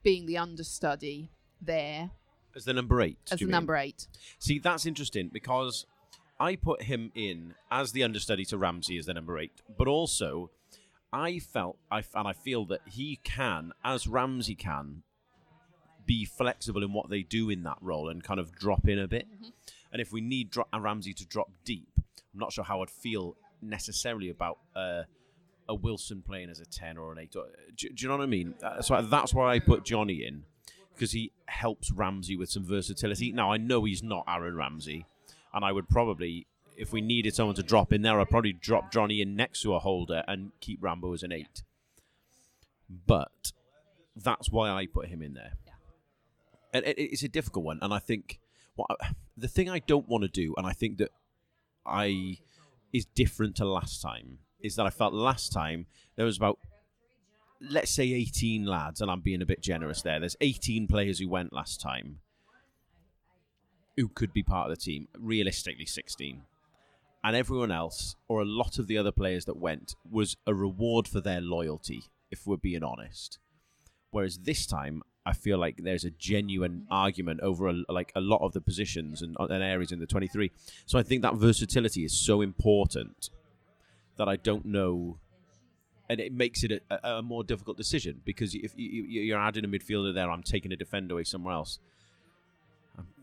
being the understudy there As the number eight. as the mean? number eight. See, that's interesting because I put him in as the understudy to Ramsey as the number eight, but also I felt, I, and I feel that he can, as Ramsey can, be flexible in what they do in that role and kind of drop in a bit. And if we need dro- Ramsey to drop deep, I'm not sure how I'd feel necessarily about uh, a Wilson playing as a 10 or an 8. Or, do, do you know what I mean? Uh, so that's why I put Johnny in because he helps Ramsey with some versatility. Now, I know he's not Aaron Ramsey, and I would probably, if we needed someone to drop in there, I'd probably drop Johnny in next to a holder and keep Rambo as an 8. But that's why I put him in there. Yeah. And it, it's a difficult one, and I think what I- the thing I don't want to do, and I think that I is different to last time, is that I felt last time there was about let's say 18 lads, and I'm being a bit generous there. There's 18 players who went last time who could be part of the team. Realistically, 16. And everyone else, or a lot of the other players that went, was a reward for their loyalty, if we're being honest. Whereas this time, I feel like there's a genuine argument over a, like a lot of the positions and, and areas in the 23. So I think that versatility is so important that I don't know and it makes it a, a, more difficult decision because if you- you're adding a midfielder there, I'm taking a defender away somewhere else.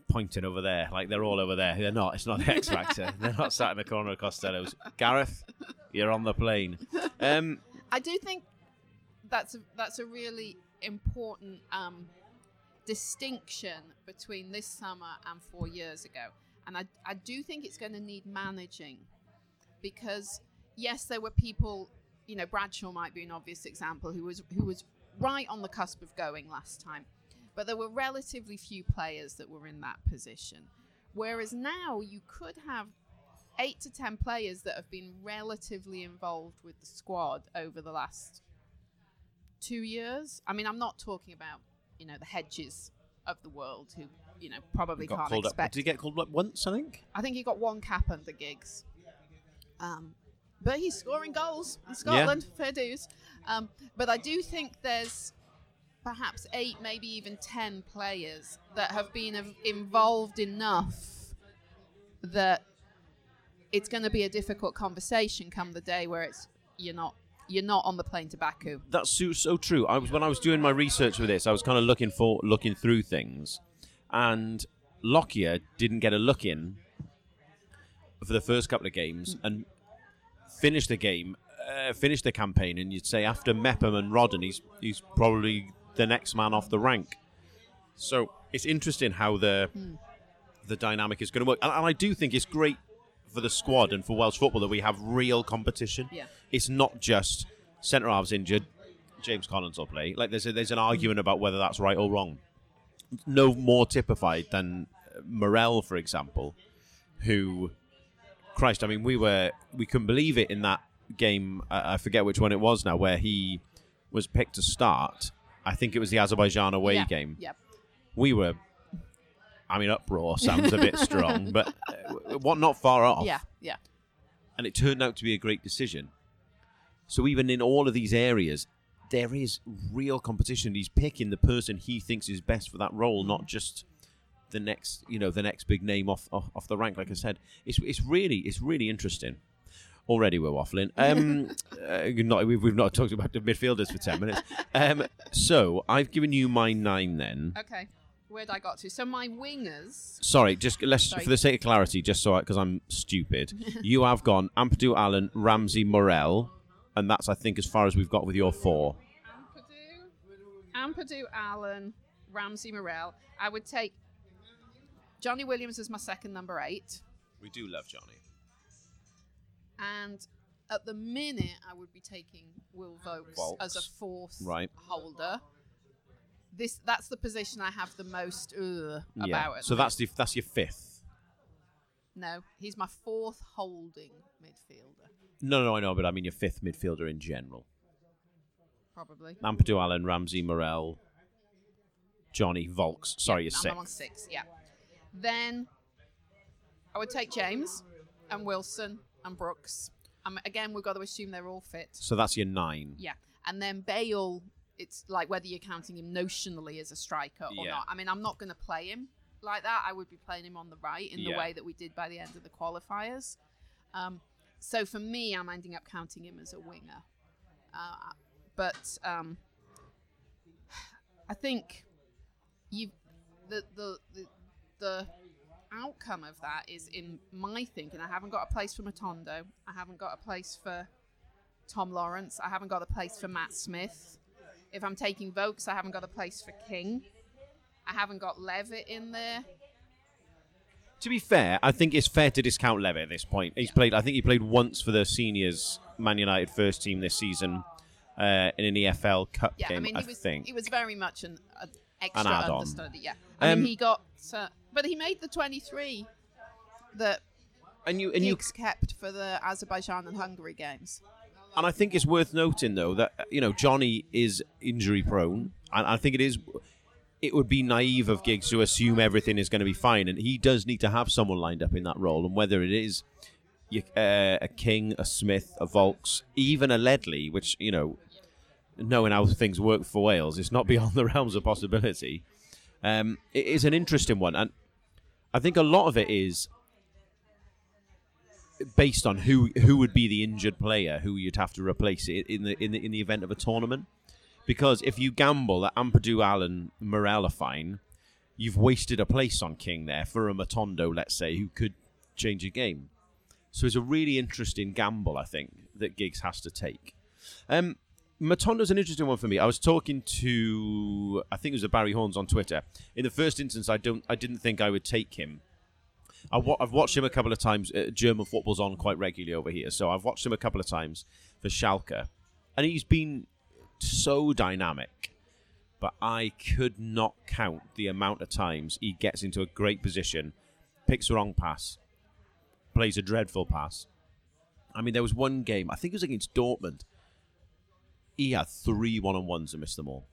Pointing over there, like they're all over there. They're not. It's not the X Factor. they're not sat in the corner of Costello's. Gareth, you're on the plane. Um, I do think that's a, that's a really important um, distinction between this summer and four years ago, and I I do think it's going to need managing because yes, there were people. You know, Bradshaw might be an obvious example who was who was right on the cusp of going last time, but there were relatively few players that were in that position. Whereas now you could have eight to ten players that have been relatively involved with the squad over the last two years. I mean, I'm not talking about you know the Hedges of the world who you know probably can't called up. expect. Did he get called up once? I think. I think he got one cap under Giggs. Um, but he's scoring goals in Scotland, fair dues. Um, but I do think there's perhaps eight, maybe even ten players that have been involved enough that it's going to be a difficult conversation come the day where it's you're not you're not on the plane to Baku. That's so, so true. I was when I was doing my research for this, I was kind of looking for looking through things, and Lockyer didn't get a look in for the first couple of games and finished the game, uh, finished the campaign, and you'd say after Mepham and Rodon, he's he's probably the next man off the rank. So it's interesting how the the dynamic is going to work, and, and I do think it's great for the squad and for Welsh football that we have real competition. Yeah. It's not just centre halves injured. James Collins will play. Like there's a, there's an argument about whether that's right or wrong. No more typified than uh, Morrell, for example, who, Christ, I mean, we were we couldn't believe it in that game. I, I forget which one it was now, where he was picked to start. I think it was the Azerbaijan away yeah. game. Yep. We were. I mean, uproar sounds a bit strong, but uh, what not far off Yeah. Yeah. and it turned out to be a great decision. So even in all of these areas, there is real competition. He's picking the person he thinks is best for that role, not just the next you know the next big name off off, off the rank. Like I said, it's it's really it's really interesting. Already we're waffling. Um, uh, not, we've, we've not talked about the midfielders for ten minutes. Um, so I've given you my nine. Then Okay. Where'd I got to? So my wingers. sorry, just let's Sorry. for the sake of clarity, just so because I'm stupid. you have gone Ampadu, Allen, Ramsey, Morrell, and that's I think as far as we've got with your four. Ampadu, Ampadu, Allen, Ramsey, Morrell. I would take Johnny Williams as my second number eight, We do love Johnny. And at the minute I would be taking Will Vaulks Vaulks. as a fourth Right. holder. This that's the position I have the most uh, Yeah. about. at So that's the that's your fifth. No, he's my fourth holding midfielder, No, no, I know, but I mean your fifth midfielder in general. probably. Ampadu, Allen, Ramsey, Morrell, Johnny, Vaulks. Sorry, Yeah, you're I'm on sixth. six, yeah. Then I would take James and Wilson and Brooks. Um, again, we've got to assume they're all fit. So that's your nine. Yeah. And then Bale, it's like whether you're counting him notionally as a striker or Yeah. not. I mean, I'm not going to play him like that. I would be playing him on the right in the Yeah. way that we did by the end of the qualifiers. Um, so for me, I'm ending up counting him as a winger. Uh, but um, I think you the, the the the outcome of that is in my thinking. I haven't got a place for Matondo. I haven't got a place for Tom Lawrence. I haven't got a place for Matt Smith. If I'm taking Vaulks, I haven't got a place for King. I haven't got Levitt in there. To be fair, I think it's fair to discount Levitt at this point. He's played. I think he played once for the seniors Man United first team this season uh, in an EFL Cup Yeah, game. I mean, he was think. he was very much an, an extra An understudy. Yeah, I Um, mean, he got, uh, but he made the 23 that and you and you Giggs kept for the Azerbaijan and Hungary games. And I think it's worth noting, though, that you know Johnny is injury prone, and I think it is. It would be naive of Giggs to assume everything is going to be fine, and he does need to have someone lined up in that role. And whether it is uh, a King, a Smith, a Vaulks, even a Ledley, which you know, knowing how things work for Wales, it's not beyond the realms of possibility. Um, it is an interesting one, and I think a lot of it is based on who who would be the injured player who you'd have to replace in the in the in the event of a tournament. Because if you gamble that Ampadu, Allen, Morrell are fine, you've wasted a place on King there for a Matondo, let's say, who could change a game. So it's a really interesting gamble, I think, that Giggs has to take. Um, Matondo's an interesting one for me. I was talking to, I think it was a Barry Horns on Twitter. In the first instance, I don't, I didn't think I would take him. I I've watched him a couple of times. Uh, German football's on quite regularly over here, so I've watched him a couple of times for Schalke, and he's been so dynamic. But I could not count the amount of times he gets into a great position, picks the wrong pass, plays a dreadful pass. I mean, there was one game, I think it was against Dortmund. He had three one on ones and missed them all.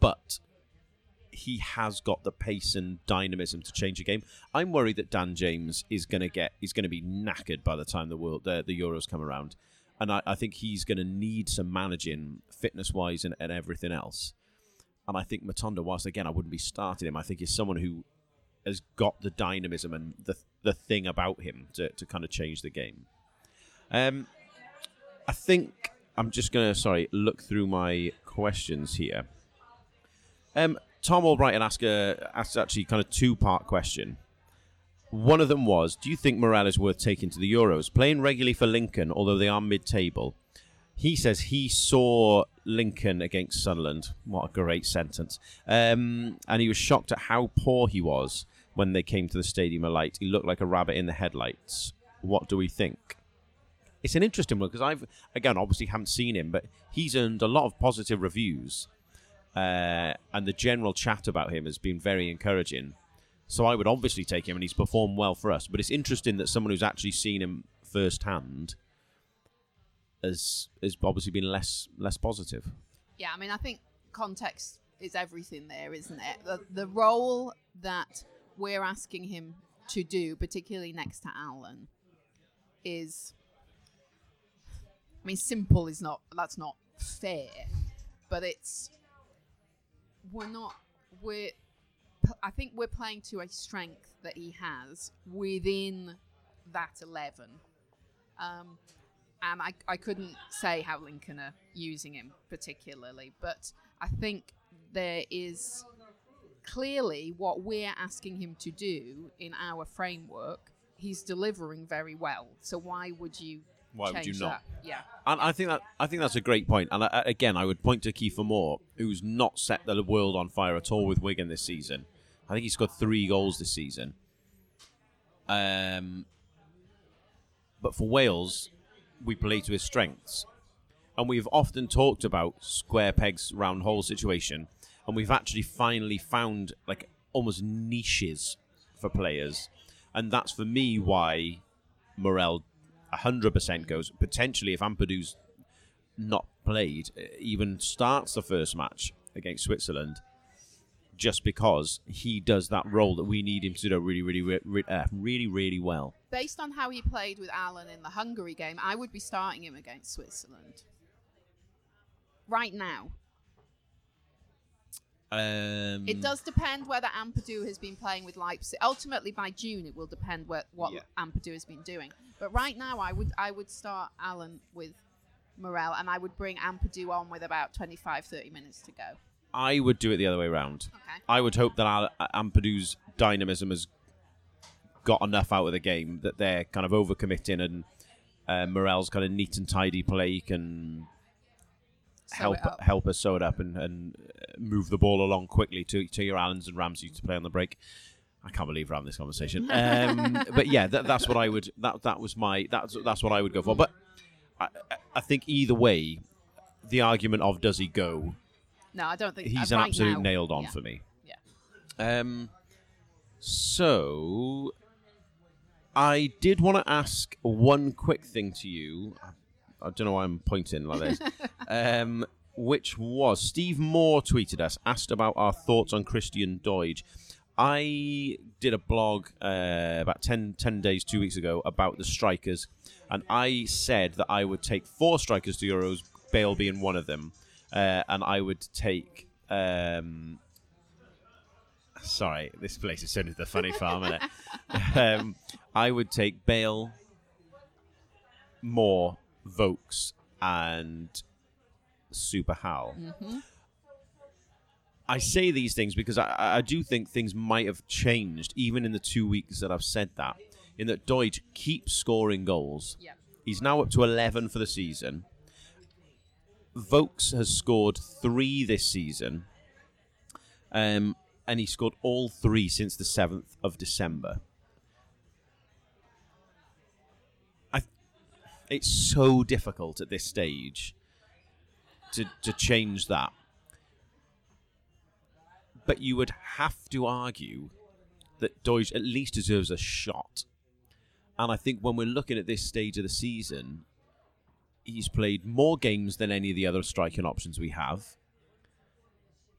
But he has got the pace and dynamism to change a game. I'm worried that Dan James is going to get he's going to be knackered by the time the world the, the Euros come around, and I, I think he's going to need some managing fitness wise and, and everything else. And I think Matondo, whilst again I wouldn't be starting him, I think he's someone who has got the dynamism and the the thing about him to, to kind of change the game. Um, I think I'm just gonna sorry look through my questions here. Um, Tom Albrighton asked a asked actually kind of two part question. One of them was, do you think Morrell is worth taking to the Euros? Playing regularly for Lincoln, although they are mid table. He says he saw Lincoln against Sunderland. What a great sentence. Um, and he was shocked at how poor he was when they came to the Stadium of Light. He looked like a rabbit in the headlights. What do we think? It's an interesting one because I've, again, obviously haven't seen him, but he's earned a lot of positive reviews. Uh, and the general chat about him has been very encouraging. So I would obviously take him, and he's performed well for us. But it's interesting that someone who's actually seen him firsthand has has obviously been less less positive. Yeah, I mean, I think context is everything there, isn't it? The, the role that we're asking him to do, particularly next to Allen, is. I mean, simple is not. That's not fair, but it's. We're not. We're. I think we're playing to a strength that he has within that 11. Um, and I, I couldn't say how Lincoln are using him particularly, but I think there is clearly what we're asking him to do in our framework. He's delivering very well. So why would you Why would you not? that? Yeah. And I think that I think that's a great point. And I, again, I would point to Kiefer Moore, who's not set the world on fire at all with Wigan this season. I think he scored three goals this season. Um, but for Wales, we play to his strengths, and we've often talked about square pegs round hole situation, and we've actually finally found like almost niches for players, and that's for me why Morrell 100% goes. Potentially, if Ampadu's not played, uh, even starts the first match against Switzerland, just because he does that role that we need him to do really, really, re- re- uh, really, really well. Based on how he played with Allen in the Hungary game, I would be starting him against Switzerland. Right now. Um, It does depend whether Ampadu has been playing with Leipzig. Ultimately, by June, it will depend what, what Yeah. Ampadu has been doing. But right now, I would I would start Allen with Morrell, and I would bring Ampadu on with about 25, 30 minutes to go. I would do it the other way around. Okay. I would hope that Al- Ampadu's dynamism has got enough out of the game that they're kind of overcommitting and uh, Morrell's kind of neat and tidy play can help help us sew it up and, and uh, move the ball along quickly to, to your Allens and Ramsey to play on the break. I can't believe we're having this conversation. Um, but yeah, that, that's what I would. That that was my. That's that's what I would go for. But I, I- think either way, the argument of does he go No, I don't think he's uh, an right absolute now, nailed on yeah. for me. Yeah. Um, so I did want to ask one quick thing to you. I don't know why I'm pointing like this. um, which was Steve Moore tweeted us, asked about our thoughts on Christian Doidge. I did a blog uh, about 10, 10 days, two weeks ago, about the strikers, and I said that I would take four strikers to Euros, Bale being one of them, uh, and I would take. Um, sorry, this place is turning into the funny farm, isn't it? um, I would take Bale, Moore, Vokes, and Super Hal. I say these things because I, I do think things might have changed even in the two weeks that I've said that. In that Doidge keeps scoring goals. Yeah. He's now up to 11 for the season. Vokes has scored three this season. Um, and he scored all three since the 7th of December. It's so difficult at this stage to, to change that. But you would have to argue that Doidge at least deserves a shot. And I think when we're looking at this stage of the season, he's played more games than any of the other striking options we have.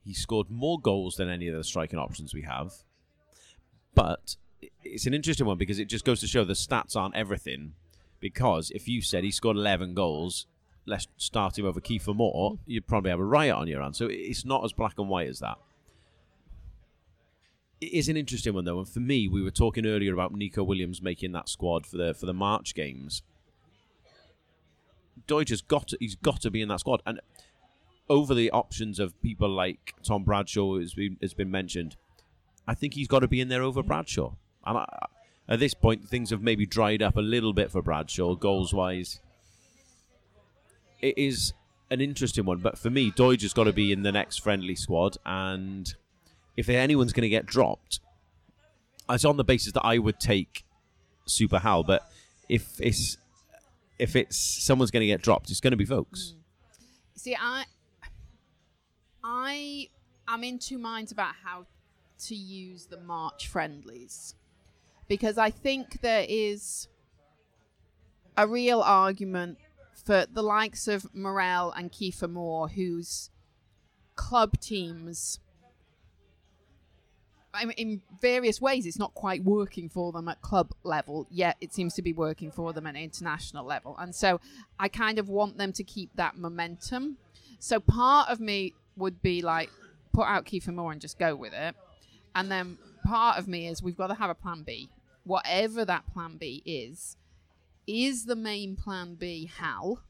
He scored more goals than any of the striking options we have. But it's an interesting one because it just goes to show the stats aren't everything. Because if you said he scored 11 goals, let's start him over Kiefer Moore, you'd probably have a riot on your hands. So it's not as black and white as that. It is an interesting one though, and for me, we were talking earlier about Neco Williams making that squad for the for the March games. Doidge has got to, he's got to be in that squad, and over the options of people like Tom Bradshaw has been has been mentioned. I think he's got to be in there over Bradshaw, and I, at this point, things have maybe dried up a little bit for Bradshaw goals wise. It is an interesting one, but for me, Doidge has got to be in the next friendly squad, and if anyone's going to get dropped, it's on the basis that I would take Super Hal. But if it's if it's someone's going to get dropped, it's going to be Vokes. Mm. See, I, I, am in two minds about how to use the March friendlies because I think there is a real argument for the likes of Morel and Kiefer Moore, whose club teams. In various ways, it's not quite working for them at club level, yet it seems to be working for them at international level. And so I kind of want them to keep that momentum. So part of me would be like, put out Kiefer Moore and just go with it. And then part of me is we've got to have a plan B. Whatever that plan B is, is the main plan B Hal?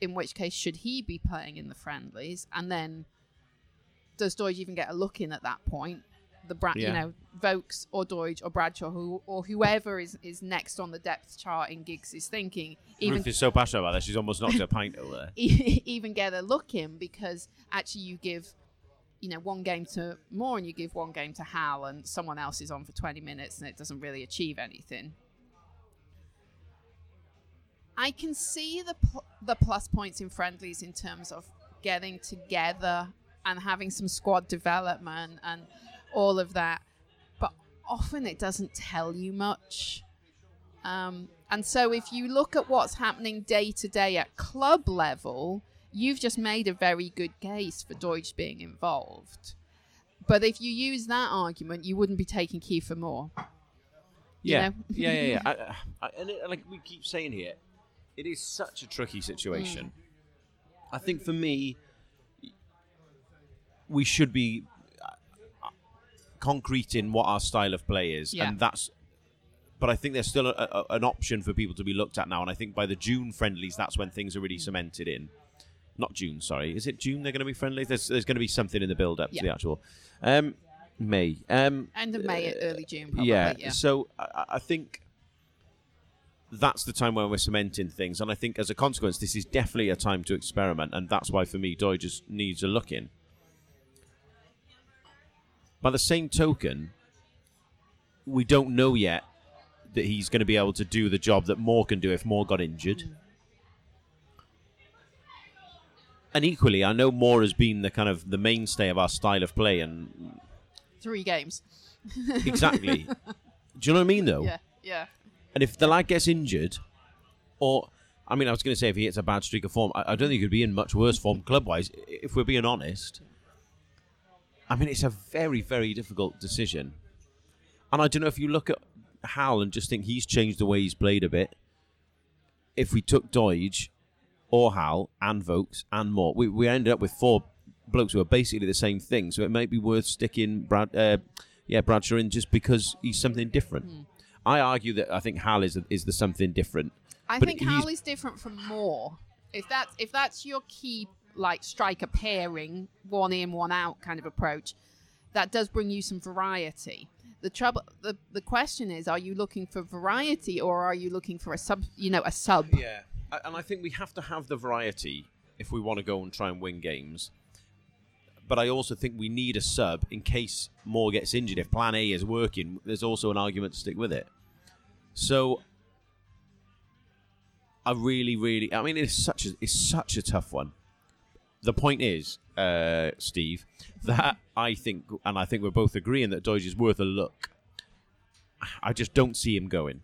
In which case, should he be playing in the friendlies? And then does Doidge even get a look in at that point? The Bra- Yeah. you know, Vokes or Doidge or Bradshaw, who or whoever is, is next on the depth chart in Giggs' is thinking, even Ruth is so passionate about this, she's almost knocked her pint over there. even get a look in because actually you give you know one game to Moore and you give one game to Hal and someone else is on for 20 minutes and it doesn't really achieve anything. I can see the pl- the plus points in friendlies in terms of getting together and having some squad development and all of that, but often it doesn't tell you much. Um, and so, if you look at what's happening day to day at club level, you've just made a very good case for Doidge being involved. But if you use that argument, you wouldn't be taking Kiefer Moore. You Yeah, know? yeah, yeah, yeah. I, I, and it, like we keep saying here, it is such a tricky situation. Mm. I think for me, we should be uh, concrete in what our style of play is, Yeah. and that's. But I think there's still a, a, an option for people to be looked at now, and I think by the June friendlies, that's when things are really cemented in. Not June, sorry. Is it June? They're going to be friendly. There's, there's going to be something in the build-up to Yeah. the actual um, May. Um, End of May, early June, probably. yeah. Yeah. So I, I- I think that's the time when we're cementing things, and I think as a consequence, this is definitely a time to experiment, and that's why for me, Doy just needs a look in. By the same token, we don't know yet that he's going to be able to do the job that Moore can do if Moore got injured. And equally, I know Moore has been the kind of the mainstay of our style of play, and Three games. exactly. do you know what I mean, though? Yeah, yeah. And if the lad gets injured, or I mean, I was going to say if he hits a bad streak of form, I, I don't think he'd be in much worse form club wise. If we're being honest, I mean, it's a very, very difficult decision. And I don't know if you look at Hal and just think he's changed the way he's played a bit. If we took Doidge or Hal and Vokes and Moore. we, we ended up with four blokes who are basically the same thing. So it might be worth sticking Brad, uh, yeah, Bradshaw in just because he's something different. I argue that I think Hal is is the something different. I think Hal is different from Moore. If that's if that's your key like striker pairing, one in, one out kind of approach, that does bring you some variety. The trouble the, the question is, are you looking for variety or are you looking for a sub you know, a sub? Yeah, I- and I think we have to have the variety if we want to go and try and win games. But I also think we need a sub in case Moore gets injured. If Plan A is working, there's also an argument to stick with it. So I really, really, I mean, it's such a it's such a tough one. The point is, uh, Steve, that I think, and I think we're both agreeing that Doidge is worth a look. I just don't see him going.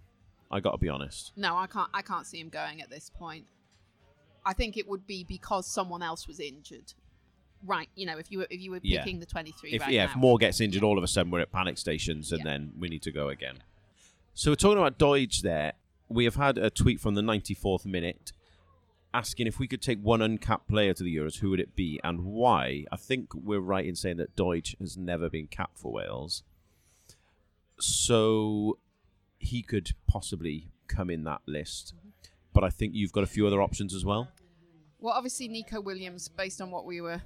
I got to be honest. No, I can't I can't see him going at this point. I think it would be because someone else was injured. Right, you know, if you were if you were Yeah. picking the twenty three if right yeah, now. if Moore gets injured, all of a sudden we're at panic stations, and Yeah. then we need to go again. So we're talking about Doidge there. We have had a tweet from the 94th minute asking if we could take one uncapped player to the Euros, who would it be and why? I think we're right in saying that Doidge has never been capped for Wales, so he could possibly come in that list. But I think you've got a few other options as well. Well, obviously Neco Williams, based on what we were.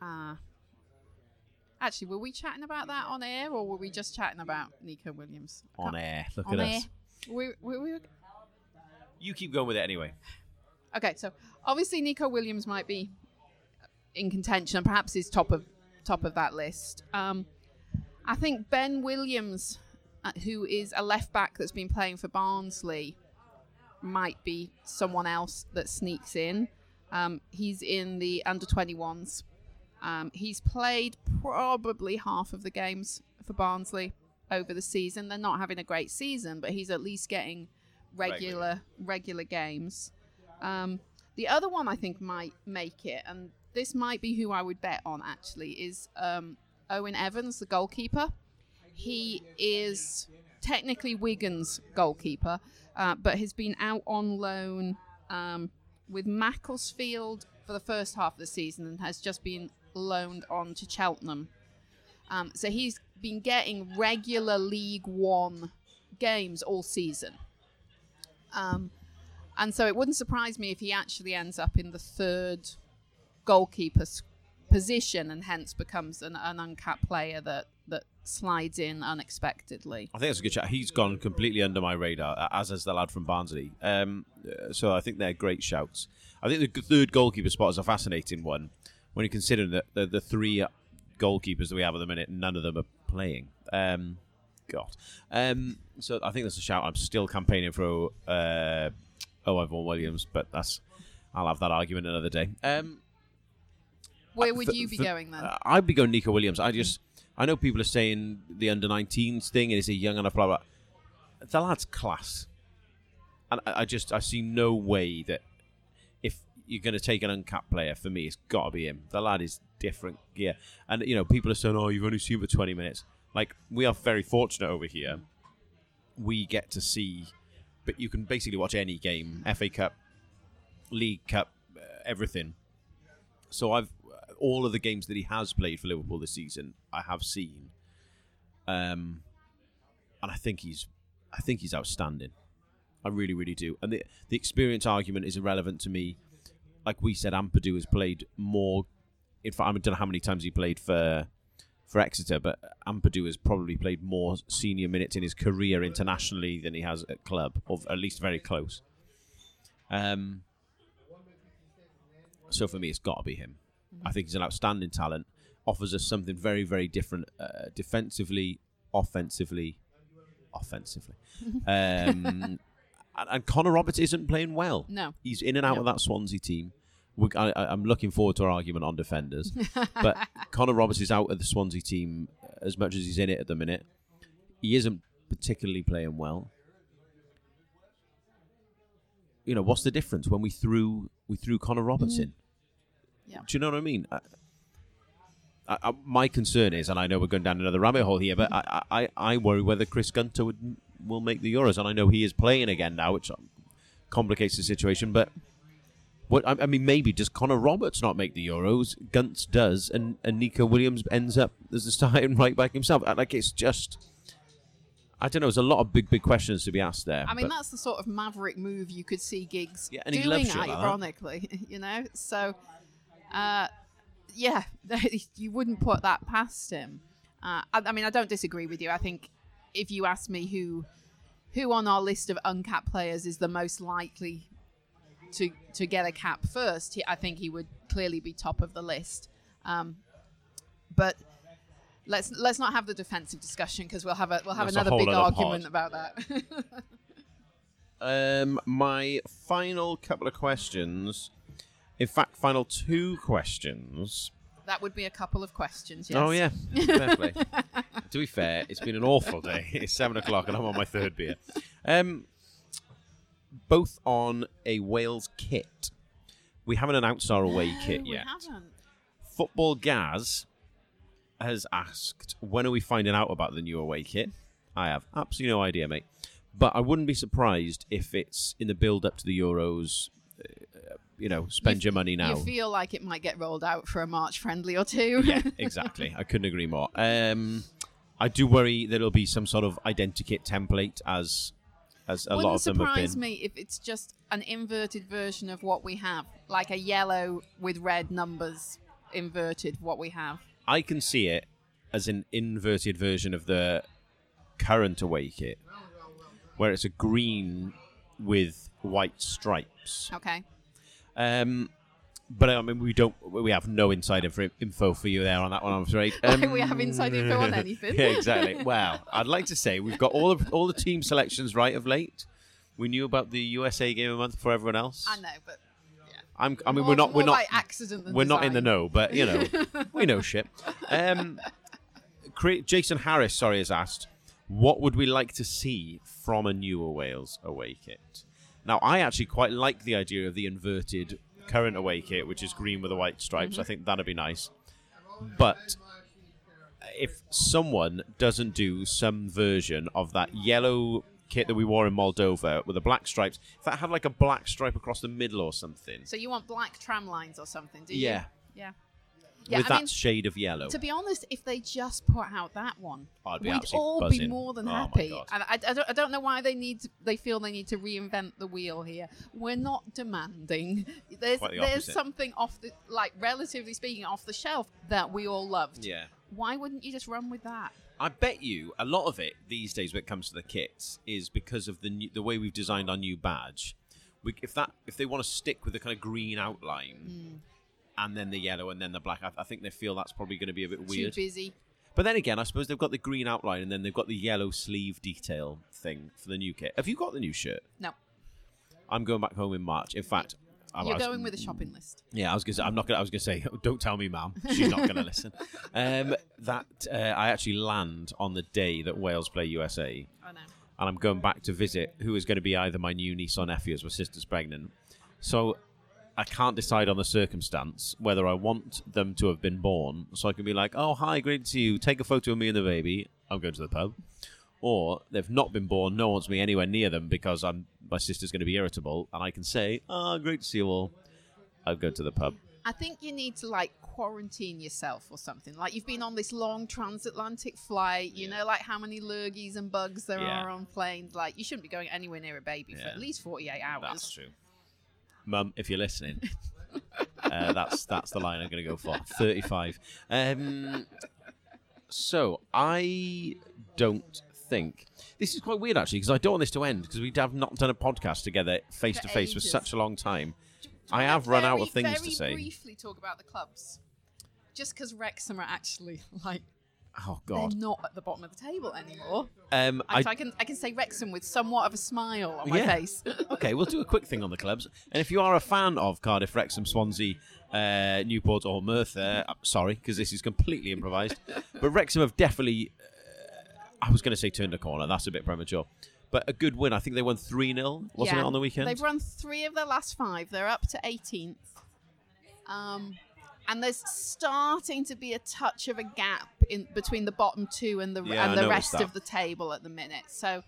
Uh, actually, were we chatting about that on air, or were we just chatting about Neco Williams? I On air, look On at air. us. We, we, we, You keep going with it anyway. okay, so obviously Neco Williams might be in contention, and perhaps is top of top of that list. Um, I think Ben Williams, who is a left back that's been playing for Barnsley, might be someone else that sneaks in. Um, he's in the under 21s. Um, he's played probably half of the games for Barnsley over the season. They're not having a great season, but he's at least getting regular regular games. Um, the other one I think might make it, and this might be who I would bet on actually, is um, Owen Evans, the goalkeeper. He is technically Wigan's goalkeeper, uh, but has been out on loan um, with Macclesfield for the first half of the season and has just been loaned on to Cheltenham. Um, so he's been getting regular League One games all season. Um, and so it wouldn't surprise me if he actually ends up in the third goalkeeper's position and hence becomes an, an uncapped player that, that slides in unexpectedly. I think that's a good chat. He's gone completely under my radar, as has the lad from Barnsley. Um, so I think they're great shouts. I think the third goalkeeper spot is a fascinating one when you consider that the, the three goalkeepers that we have at the minute, none of them are playing. Um, God. Um, so I think that's a shout. I'm still campaigning for uh, Owain Fôn Williams, but that's I'll have that argument another day. Um, Where uh, would th- you be th- going then? uh, I'd be going Neco Williams. I just I know people are saying the under 19s thing and is he young enough, blah blah. The lad's class, and I, I just I see no way that if you're going to take an uncapped player, for me, it's got to be him. The lad is different gear, and you know people are saying, "Oh, you've only seen him for 20 minutes." Like we are very fortunate over here. We get to see, but you can basically watch any game, FA Cup, League Cup, uh, everything. So I've all of the games that he has played for Liverpool this season, I have seen, um, and I think he's, I think he's outstanding. I really, really do. And the the experience argument is irrelevant to me. Like we said, Ampadu has played more. In fact, I don't know how many times he played for for Exeter, but Ampadu has probably played more senior minutes in his career internationally than he has at club, or at least very close. Um, so for me, it's got to be him. I think he's an outstanding talent. Offers us something very, very different uh, defensively, offensively, offensively. Um, and, and Connor Roberts isn't playing well. No. He's in and out No. of that Swansea team. We, I, I'm looking forward to our argument on defenders. but Connor Roberts is out of the Swansea team as much as he's in it at the minute. He isn't particularly playing well. You know, what's the difference when we threw we threw Connor Roberts in? Yeah. Do you know what I mean? I, I, my concern is, and I know we're going down another rabbit hole here, but I, I, I worry whether Chris Gunter would will make the Euros, and I know he is playing again now, which um, complicates the situation. But what I, I mean, maybe does Connor Roberts not make the Euros? Guntz does, and, and Neco Williams ends up as the starting right back himself. Like it's just, I don't know. There's a lot of big, big questions to be asked there. I mean, that's the sort of maverick move you could see Giggs Yeah, doing, shit like that. ironically, you know? So, uh, yeah, you wouldn't put that past him. Uh, I, I mean, I don't disagree with you. I think if you ask me who who on our list of uncapped players is the most likely to to get a cap first, he, I think he would clearly be top of the list. Um, but let's let's not have the defensive discussion because we'll have a we'll have That's another big other argument pod. about that. Um, my final couple of questions. In fact, final two questions. that would be a couple of questions. Yes. Oh yeah, to be fair, it's been an awful day. It's seven o'clock and I'm on my third beer. Um, both on a Wales kit. We haven't announced our away kit we yet. haven't. Football Gaz has asked, when are we finding out about the new away kit? I have absolutely no idea, mate. But I wouldn't be surprised if it's in the build up to the Euros. You know, spend You- your money now. You feel like it might get rolled out for a March friendly or two. yeah, exactly. I couldn't agree more. Um, I do worry that it'll be some sort of identikit template, as as a Wouldn't lot of them have surprise been. me if it's just an inverted version of what we have, like a yellow with red numbers inverted. What we have. I can see it as an inverted version of the current away kit, where it's a green with white stripes. Okay. Um, but I mean, we don't. We have no inside info, for you there on that one. I'm afraid. Um, we have inside info on anything. yeah, exactly. Well, I'd like to say we've got all of all the team selections right of late. We knew about the USA game a month before everyone else. I know, but I'm, I mean, more, we're not. We're not. accident We're not in the know, but you know, we know shit. Um, Jason Harris, sorry, has asked, what would we like to see from a newer Wales away kit? Now, I actually quite like the idea of the inverted current away kit, which is green with the white stripes. Mm-hmm. I think that'd be nice. But if someone doesn't do some version of that yellow kit that we wore in Moldova with the black stripes, if that had like a black stripe across the middle or something, So you want black tram lines or something? Do you? Yeah. Yeah. Yeah, with I that mean, shade of yellow. To be honest, if they just put out that one, I'd be we'd all be more than Oh happy. And I, I, don't, I don't know why they need. To, they feel they need to reinvent the wheel here. We're not demanding. There's the there's something off the like relatively speaking off the shelf that we all loved. yeah. Why wouldn't you just run with that? I bet you a lot of it these days when it comes to the kits is because of the new, the way we've designed our new badge. We, if that if they want to stick with the kind of green outline Hmm. And then the yellow and then the black, I, I think they feel that's probably going to be a bit weird. Too busy. But then again, I suppose they've got the green outline and then they've got the yellow sleeve detail thing for the new kit. Have you got the new shirt? No, I'm going back home in March. In fact, I you're was- going with a shopping list. Yeah, I was gonna. Say, I'm not gonna. I was gonna say, don't tell me, ma'am. She's not gonna listen. Um, that uh, I actually land on the day that Wales play USA, I know. and I'm going back to visit who is going to be either my new niece or nephew, as my sister's pregnant. So I can't decide on the circumstance whether I want them to have been born, so I can be like, "Oh, hi, great to see you. Take a photo of me and the baby. I'm going to the pub." Or they've not been born. No one wants me anywhere near them because I'm my sister's going to be irritable, and I can say, "Oh, great to see you all. I'll go to the pub." I think you need to like quarantine yourself or something. Like you've been on this long transatlantic flight, you know, like how many lurgies and bugs there Yeah. are on planes. Like you shouldn't be going anywhere near a baby for at least 48 hours. That's true. Mum, if you're listening, uh, that's that's the line I'm going to go for. Thirty-five. Um, so I don't think this is quite weird actually because I don't want this to end because we have not done a podcast together face to face for ages. such a long time. I have run out of things to say. briefly talk about the clubs. Just because Wrexham are actually like Oh they're God. not at the bottom of the table anymore. Um, I, I, can I can say Wrexham with somewhat of a smile on my Yeah. face. okay, we'll do a quick thing on the clubs. And if you are a fan of Cardiff, Wrexham, Swansea, uh, Newport, or Merthyr, uh, sorry, because this is completely improvised, but Wrexham have definitely, uh, I was going to say turned a corner. That's a bit premature. But a good win. I think they won 3 0, wasn't Yeah. it, on the weekend? They've run three of their last five. They're up to 18th. Um, and there's starting to be a touch of a gap in between the bottom two and the Yeah, I and the rest that. of the table at the minute. So,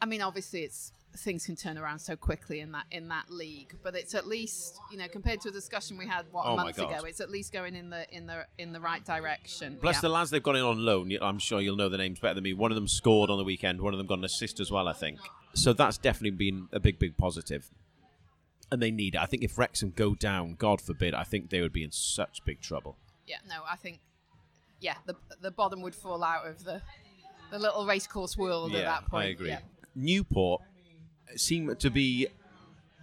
I mean, obviously, it's things can turn around so quickly in that in that league, but it's at least you know compared to a discussion we had what Oh a month ago, it's at least going in the in the in the right direction. Bless Yeah. the lads they've got in on loan. I'm sure you'll know the names better than me. One of them scored on the weekend. One of them got an assist as well, I think. So that's definitely been a big, big positive. And they need it. I think if Wrexham go down, God forbid, I think they would be in such big trouble. Yeah, no, I think yeah, the the bottom would fall out of the the little racecourse world at that point. I agree. Yeah. Newport seem to be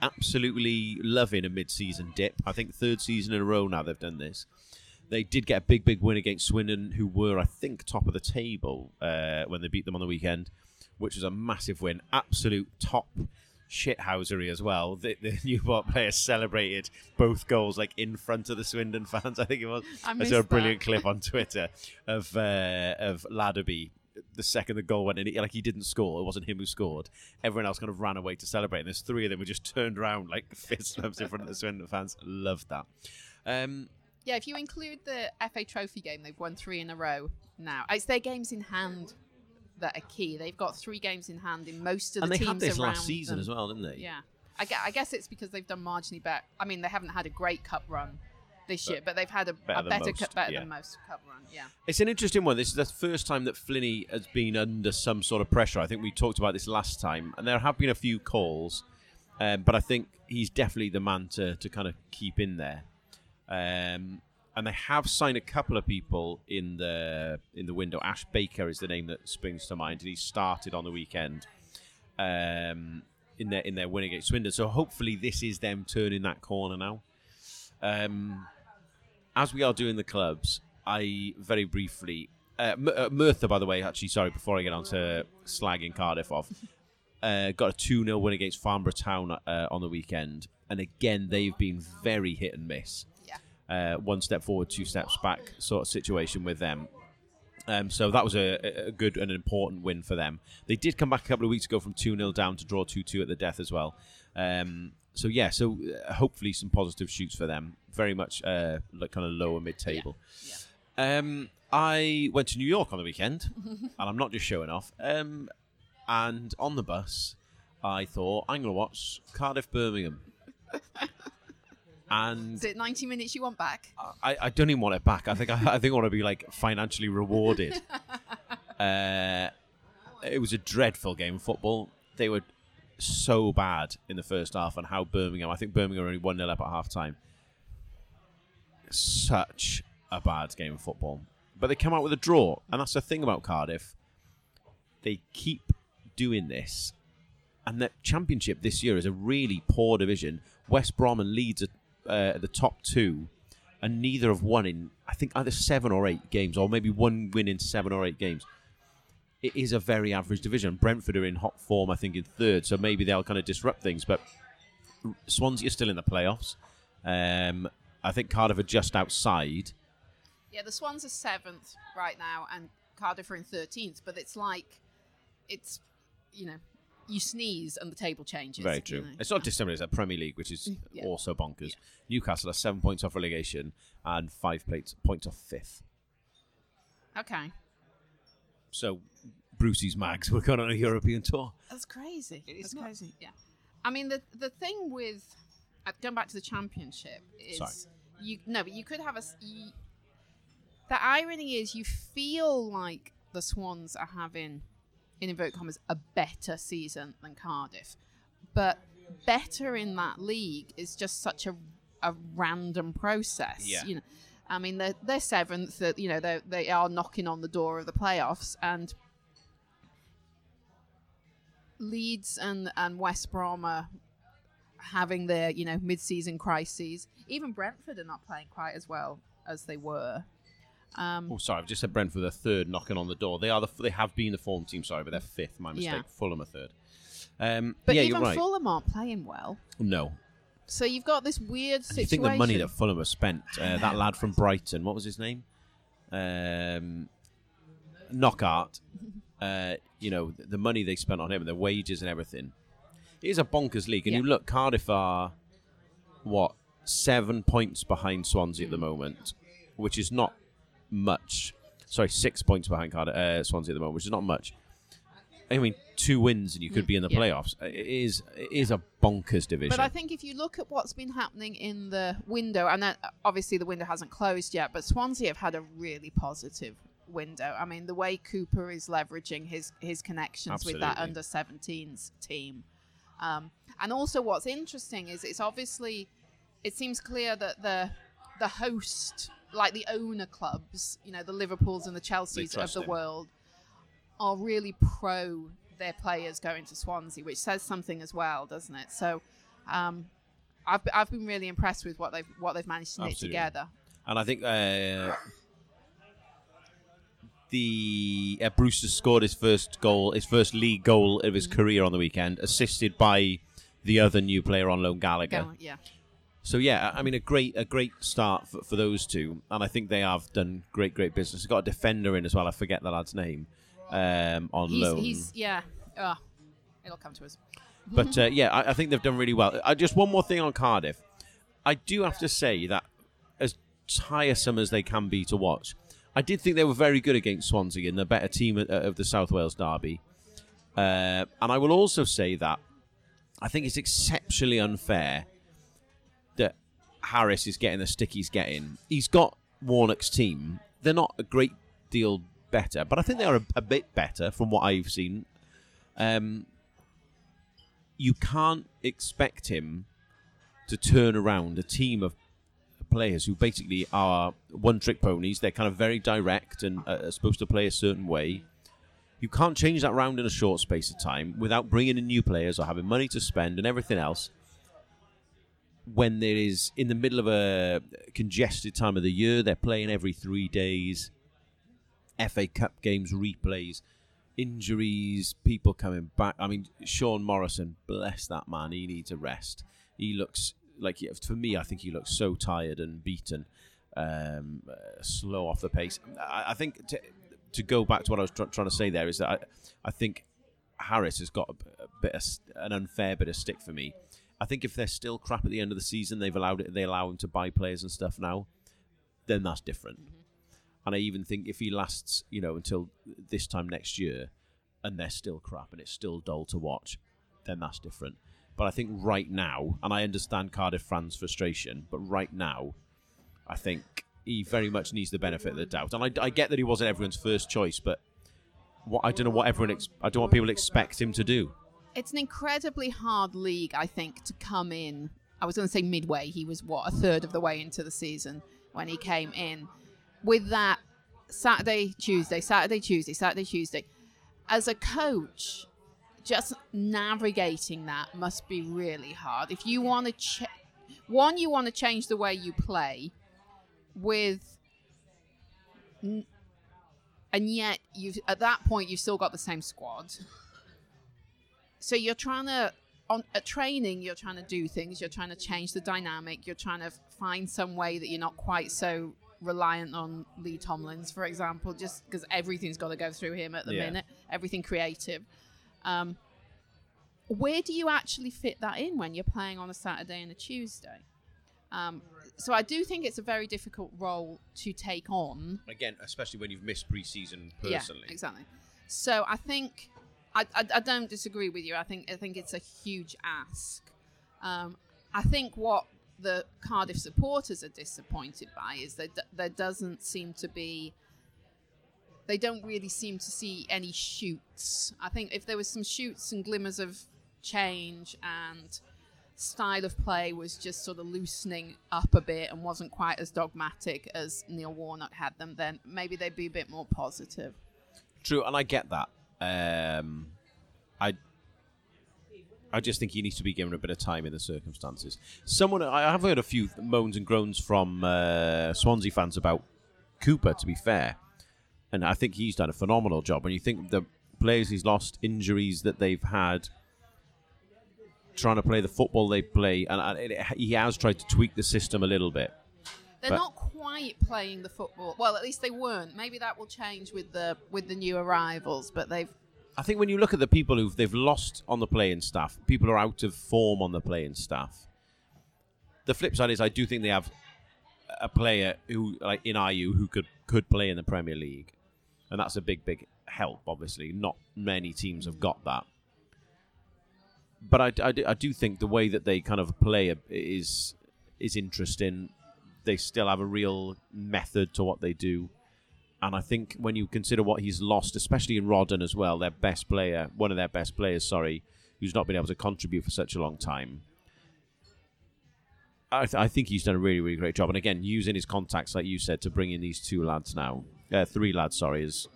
absolutely loving a mid-season dip. I think third season in a row now they've done this. They did get a big, big win against Swindon, who were, I think, top of the table uh, when they beat them on the weekend, which was a massive win. Absolute top shithousery as well. The, the Newport players celebrated both goals like in front of the Swindon fans. I think it was. I I saw a that. brilliant clip on Twitter of uh, of Labadie. The second the goal went in, like he didn't score, it wasn't him who scored. Everyone else kind of ran away to celebrate, and there's three of them who just turned around like fist bumps in front of the Swindon fans. Loved that. Um, Yeah, if you include the FA Trophy game, they've won three in a row now. It's their games in hand that are key. They've got three games in hand in most of the teams around. and they had this last season them. as well, didn't they? Yeah, I guess, I guess it's because they've done marginally better. I mean, they haven't had a great cup run this year, but they've had a better a than better, most, cup, better yeah. than most cup run. Yeah, It's an interesting one. This is the first time that Flinney has been under some sort of pressure. I think we talked about this last time, and there have been a few calls, um, but I think he's definitely the man to, to kind of keep in there. Um, and they have signed a couple of people in the in the window. Ash Baker is the name that springs to mind, and he started on the weekend um, in their in their win against Swindon. So hopefully this is them turning that corner now. Um, as we are doing the clubs, I very briefly. Uh, M- uh, Merthyr, by the way, actually, sorry, before I get on to slagging Cardiff off, uh, got a 2 0 win against Farnborough Town uh, on the weekend. And again, they've been very hit and miss. Yeah. Uh, one step forward, two steps back sort of situation with them. Um, so that was a, a good and important win for them. They did come back a couple of weeks ago from 2 0 down to draw 2 2 at the death as well. Um, so, yeah, so uh, hopefully some positive shoots for them. Very much uh, like kind of lower mid table. Um, I went to New York on the weekend, and I'm not just showing off. Um, and on the bus, I thought I'm going to watch Cardiff Birmingham. And Is it 90 minutes you want back? I, I don't even want it back. I think I, I think I want to be like financially rewarded. uh, it was a dreadful game of football. They were so bad in the first half, and how Birmingham. I think Birmingham only one 0 up at half time. Such a bad game of football, but they come out with a draw, and that's the thing about Cardiff. They keep doing this, and the Championship this year is a really poor division. West Brom and Leeds are uh, the top two, and neither have won in I think either seven or eight games, or maybe one win in seven or eight games. It is a very average division. Brentford are in hot form, I think, in third, so maybe they'll kind of disrupt things. But Swansea are still in the playoffs. Um, I think Cardiff are just outside. Yeah, the Swans are seventh right now, and Cardiff are in 13th, but it's like, it's, you know, you sneeze and the table changes. Very you true. know. It's not dissimilar to that Premier League, which is Yeah. also bonkers. Yeah. Newcastle are seven points off relegation and five plates, points off fifth. Okay. So Brucey's Mags were going on a European tour. That's crazy. It is That's nuts. crazy. Yeah. I mean, the the thing with uh, going back to the championship is Sorry. you no, but you could have a. You, the irony is, you feel like the Swans are having, in inverted commas, a better season than Cardiff, but better in that league is just such a a random process. Yeah. You know, I mean, they're they're seventh. uh, You know, they they are knocking on the door of the playoffs, and Leeds and and West Brom are having their you know mid-season crises. Even Brentford are not playing quite as well as they were. Um, Oh, sorry, I've just said Brentford are third, knocking on the door. They are the they have been the form team, sorry, but they're fifth. My mistake. Yeah. Fulham are third. Um, but yeah, even you're right. Fulham aren't playing well. no, So you've got this weird situation. you think the money that Fulham have spent? Uh, that lad from Brighton, what was his name? Um, Knockaert. Uh, you know the, the money they spent on him, and the wages and everything. It is a bonkers league, and Yeah. you look Cardiff are what seven points behind Swansea at the moment, which is not much. Sorry, six points behind Cardiff, uh, Swansea at the moment, which is not much. I mean, two wins and you could be in the Yeah. playoffs. It is it is a bonkers division. But I think if you look at what's been happening in the window, and then uh, obviously the window hasn't closed yet, but Swansea have had a really positive window. I mean, the way Cooper is leveraging his his connections with that Absolutely. under 17s team, um, and also what's interesting is it's obviously it seems clear that the the host, like the owner clubs, you know, the Liverpools and the Chelseas of the him. world, are really pro their players going to Swansea, which says something as well, doesn't it? So, um, I've I've been really impressed with what they've what they've managed to knit Absolutely. together. And I think uh, the uh, Brewster scored his first goal, his first league goal of his career on the weekend, assisted by the other new player on loan, Gallagher. Yeah, So yeah, I I mean a great a great start for, for those two, and I think they have done great great business. They've got a defender in as well. I forget the lad's name um, on he's loan. he's yeah. Oh, it'll come to us. But uh, yeah, I, I think they've done really well. Uh, just one more thing on Cardiff. I do have to say that as tiresome as they can be to watch, I did think they were very good against Swansea and the better team of, of the South Wales derby. Uh, and I will also say that I think it's exceptionally unfair Harris is getting the stick he's getting. He's got Warnock's team. They're not a great deal better, but I think they are a, a bit better from what I've seen. Um, you can't expect him to turn around a team of players who basically are one trick ponies. They're kind of very direct and uh, are supposed to play a certain way. You can't change that round in a short space of time without bringing in new players or having money to spend and everything else. When there is in the middle of a congested time of the year, they're playing every three days. FA Cup games replays, injuries, people coming back. I mean, Sean Morrison, bless that man. He needs a rest. He looks like, for me, I think he looks so tired and beaten, um, uh, slow off the pace. I, I think to, to go back to what I was tr- trying to say there is that I, I think Harris has got a, a bit of, an unfair bit of stick for me. I think if they're still crap at the end of the season, they've allowed it. They allow him to buy players and stuff now. Then that's different. Mm-hmm. And I even think if he lasts, you know, until this time next year, and they're still crap and it's still dull to watch, then that's different. But I think right now, and I understand Cardiff fans' frustration, but right now, I think he very much needs the benefit of the doubt. And I, I get that he wasn't everyone's first choice, but what I don't know what everyone ex- I don't know what people expect him to do. It's an incredibly hard league, I think, to come in. I was going to say midway. He was what a third of the way into the season when he came in. With that Saturday, Tuesday, Saturday, Tuesday, Saturday, Tuesday. As a coach, just navigating that must be really hard. If you want to, ch- one, you want to change the way you play, with, n- and yet you've at that point you've still got the same squad. So you're trying to on at training you're trying to do things you're trying to change the dynamic you're trying to find some way that you're not quite so reliant on lee tomlins for example just because everything's got to go through him at the Yeah. minute everything creative um, where do you actually fit that in when you're playing on a saturday and a tuesday um, so i do think it's a very difficult role to take on Again, especially when you've missed preseason personally. yeah, exactly. So I think I, I, I don't disagree with you. I think I think it's a huge ask. Um, I think what the Cardiff supporters are disappointed by is that there doesn't seem to be. They don't really seem to see any shoots. I think if there was some shoots and glimmers of change and style of play was just sort of loosening up a bit and wasn't quite as dogmatic as Neil Warnock had them, then maybe they'd be a bit more positive. True, and I get that. Um, I I just think he needs to be given a bit of time in the circumstances. Someone I have heard a few moans and groans from uh, Swansea fans about Cooper. To be fair, and I think he's done a phenomenal job. When you think the players he's lost, injuries that they've had, trying to play the football they play, and, and it, he has tried to tweak the system a little bit. They're But- not quite playing the football. Well, at least they weren't. Maybe that will change with the with the new arrivals. But they've I think when you look at the people who they've lost on the playing staff, people are out of form on the playing staff. The flip side is, I do think they have a player who, like in Ayew, who could could play in the Premier League, and that's a big, big help. Obviously, not many teams have got that. But I, I, do- I do think the way that they kind of play is is interesting. They still have a real method to what they do. And I think when you consider what he's lost, especially in Rodon as well, their best player, one of their best players, sorry, who's not been able to contribute for such a long time. I, th- I think he's done a really, really great job. And again, using his contacts, like you said, to bring in these two lads now, uh, three lads, sorry, has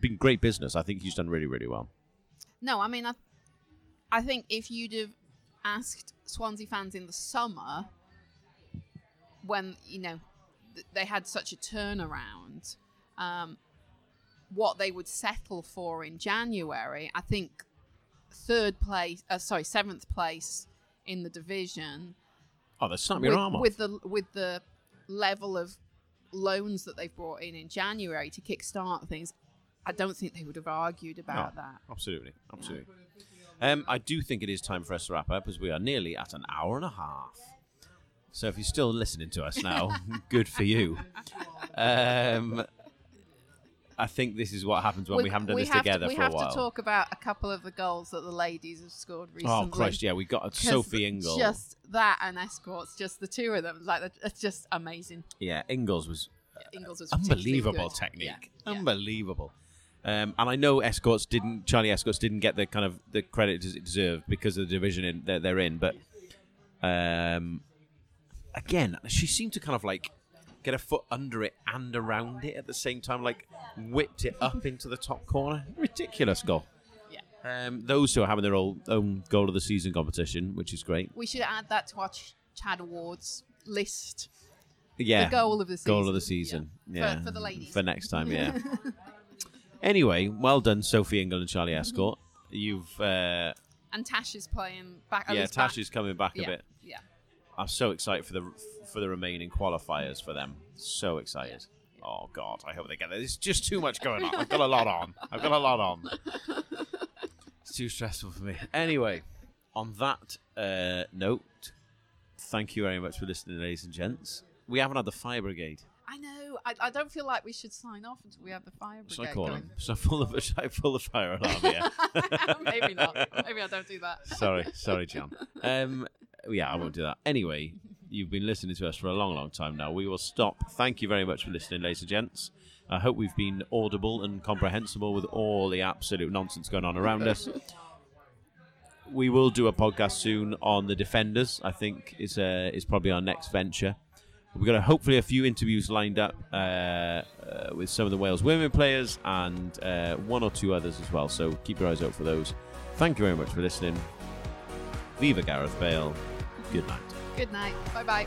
been great business. I think he's done really, really well. no. I mean, I I think if you'd have asked Swansea fans in the summer, when you know th- they had such a turnaround, um, what they would settle for in January, I think third place, uh, sorry, seventh place in the division. Oh, they snapped your with, arm off. with the with the level of loans that they've brought in in January to kickstart things, I don't think they would have argued about No, that. Absolutely, absolutely. Um, I do think it is time for us to wrap up as we are nearly at an hour and a half. So if you're still listening to us now, good for you. Um, I think this is what happens when we, haven't done this have together to, we for a have while. to talk about a couple of the goals that the ladies have scored recently. oh Christ, yeah, we got Sophie Ingle. Just that and Estcourt's, just the two of them, like it's just amazing. Yeah, Ingles was Ingles was unbelievable technique, Yeah, unbelievable. Um, and I know Estcourt's didn't, Charlie Estcourt's didn't get the kind of the credit as it deserved because of the division in, that they're in. But um, again, she seemed to kind of like get a foot under it and around it at the same time, like whipped it up into the top corner. Ridiculous goal. Yeah. Um, those two are having their own, own goal of the season competition, which is great. We should add that to our Ch- Chad Awards list. Yeah, The goal of the season. goal of the season. Yeah. Yeah, For- for the ladies. for next time. Yeah. anyway, well done, Sophie Ingle and Charlie Estcourt. You've uh, And Tash is playing back. yeah, Tash Tash is coming back a bit. Yeah. I'm so excited for the for the remaining qualifiers for them. So excited. Oh God, I hope they get there. There's just too much going on. I've got a lot on. I've got a lot on. It's too stressful for me. Anyway, on that uh, note, thank you very much for listening, ladies and gents. We haven't had the fire brigade. I know. I, I don't feel like we should sign off until we have the fire brigade Should I call him? Should I pull the, should I pull the fire alarm here? Maybe not. Maybe I don't do that. sorry, sorry, John. Um, yeah, I won't do that. Anyway, you've been listening to us for a long, long time now. We will stop. Thank you very much for listening, ladies and gents. I hope we've been audible and comprehensible with all the absolute nonsense going on around us. We will do a podcast soon on the Defenders. I think is uh, is probably our next venture. We've got a, hopefully a few interviews lined up uh, uh, with some of the Wales women players and uh, one or two others as well. So keep your eyes out for those. Thank you very much for listening. Viva Gareth Bale. Good night. Good night. Bye bye.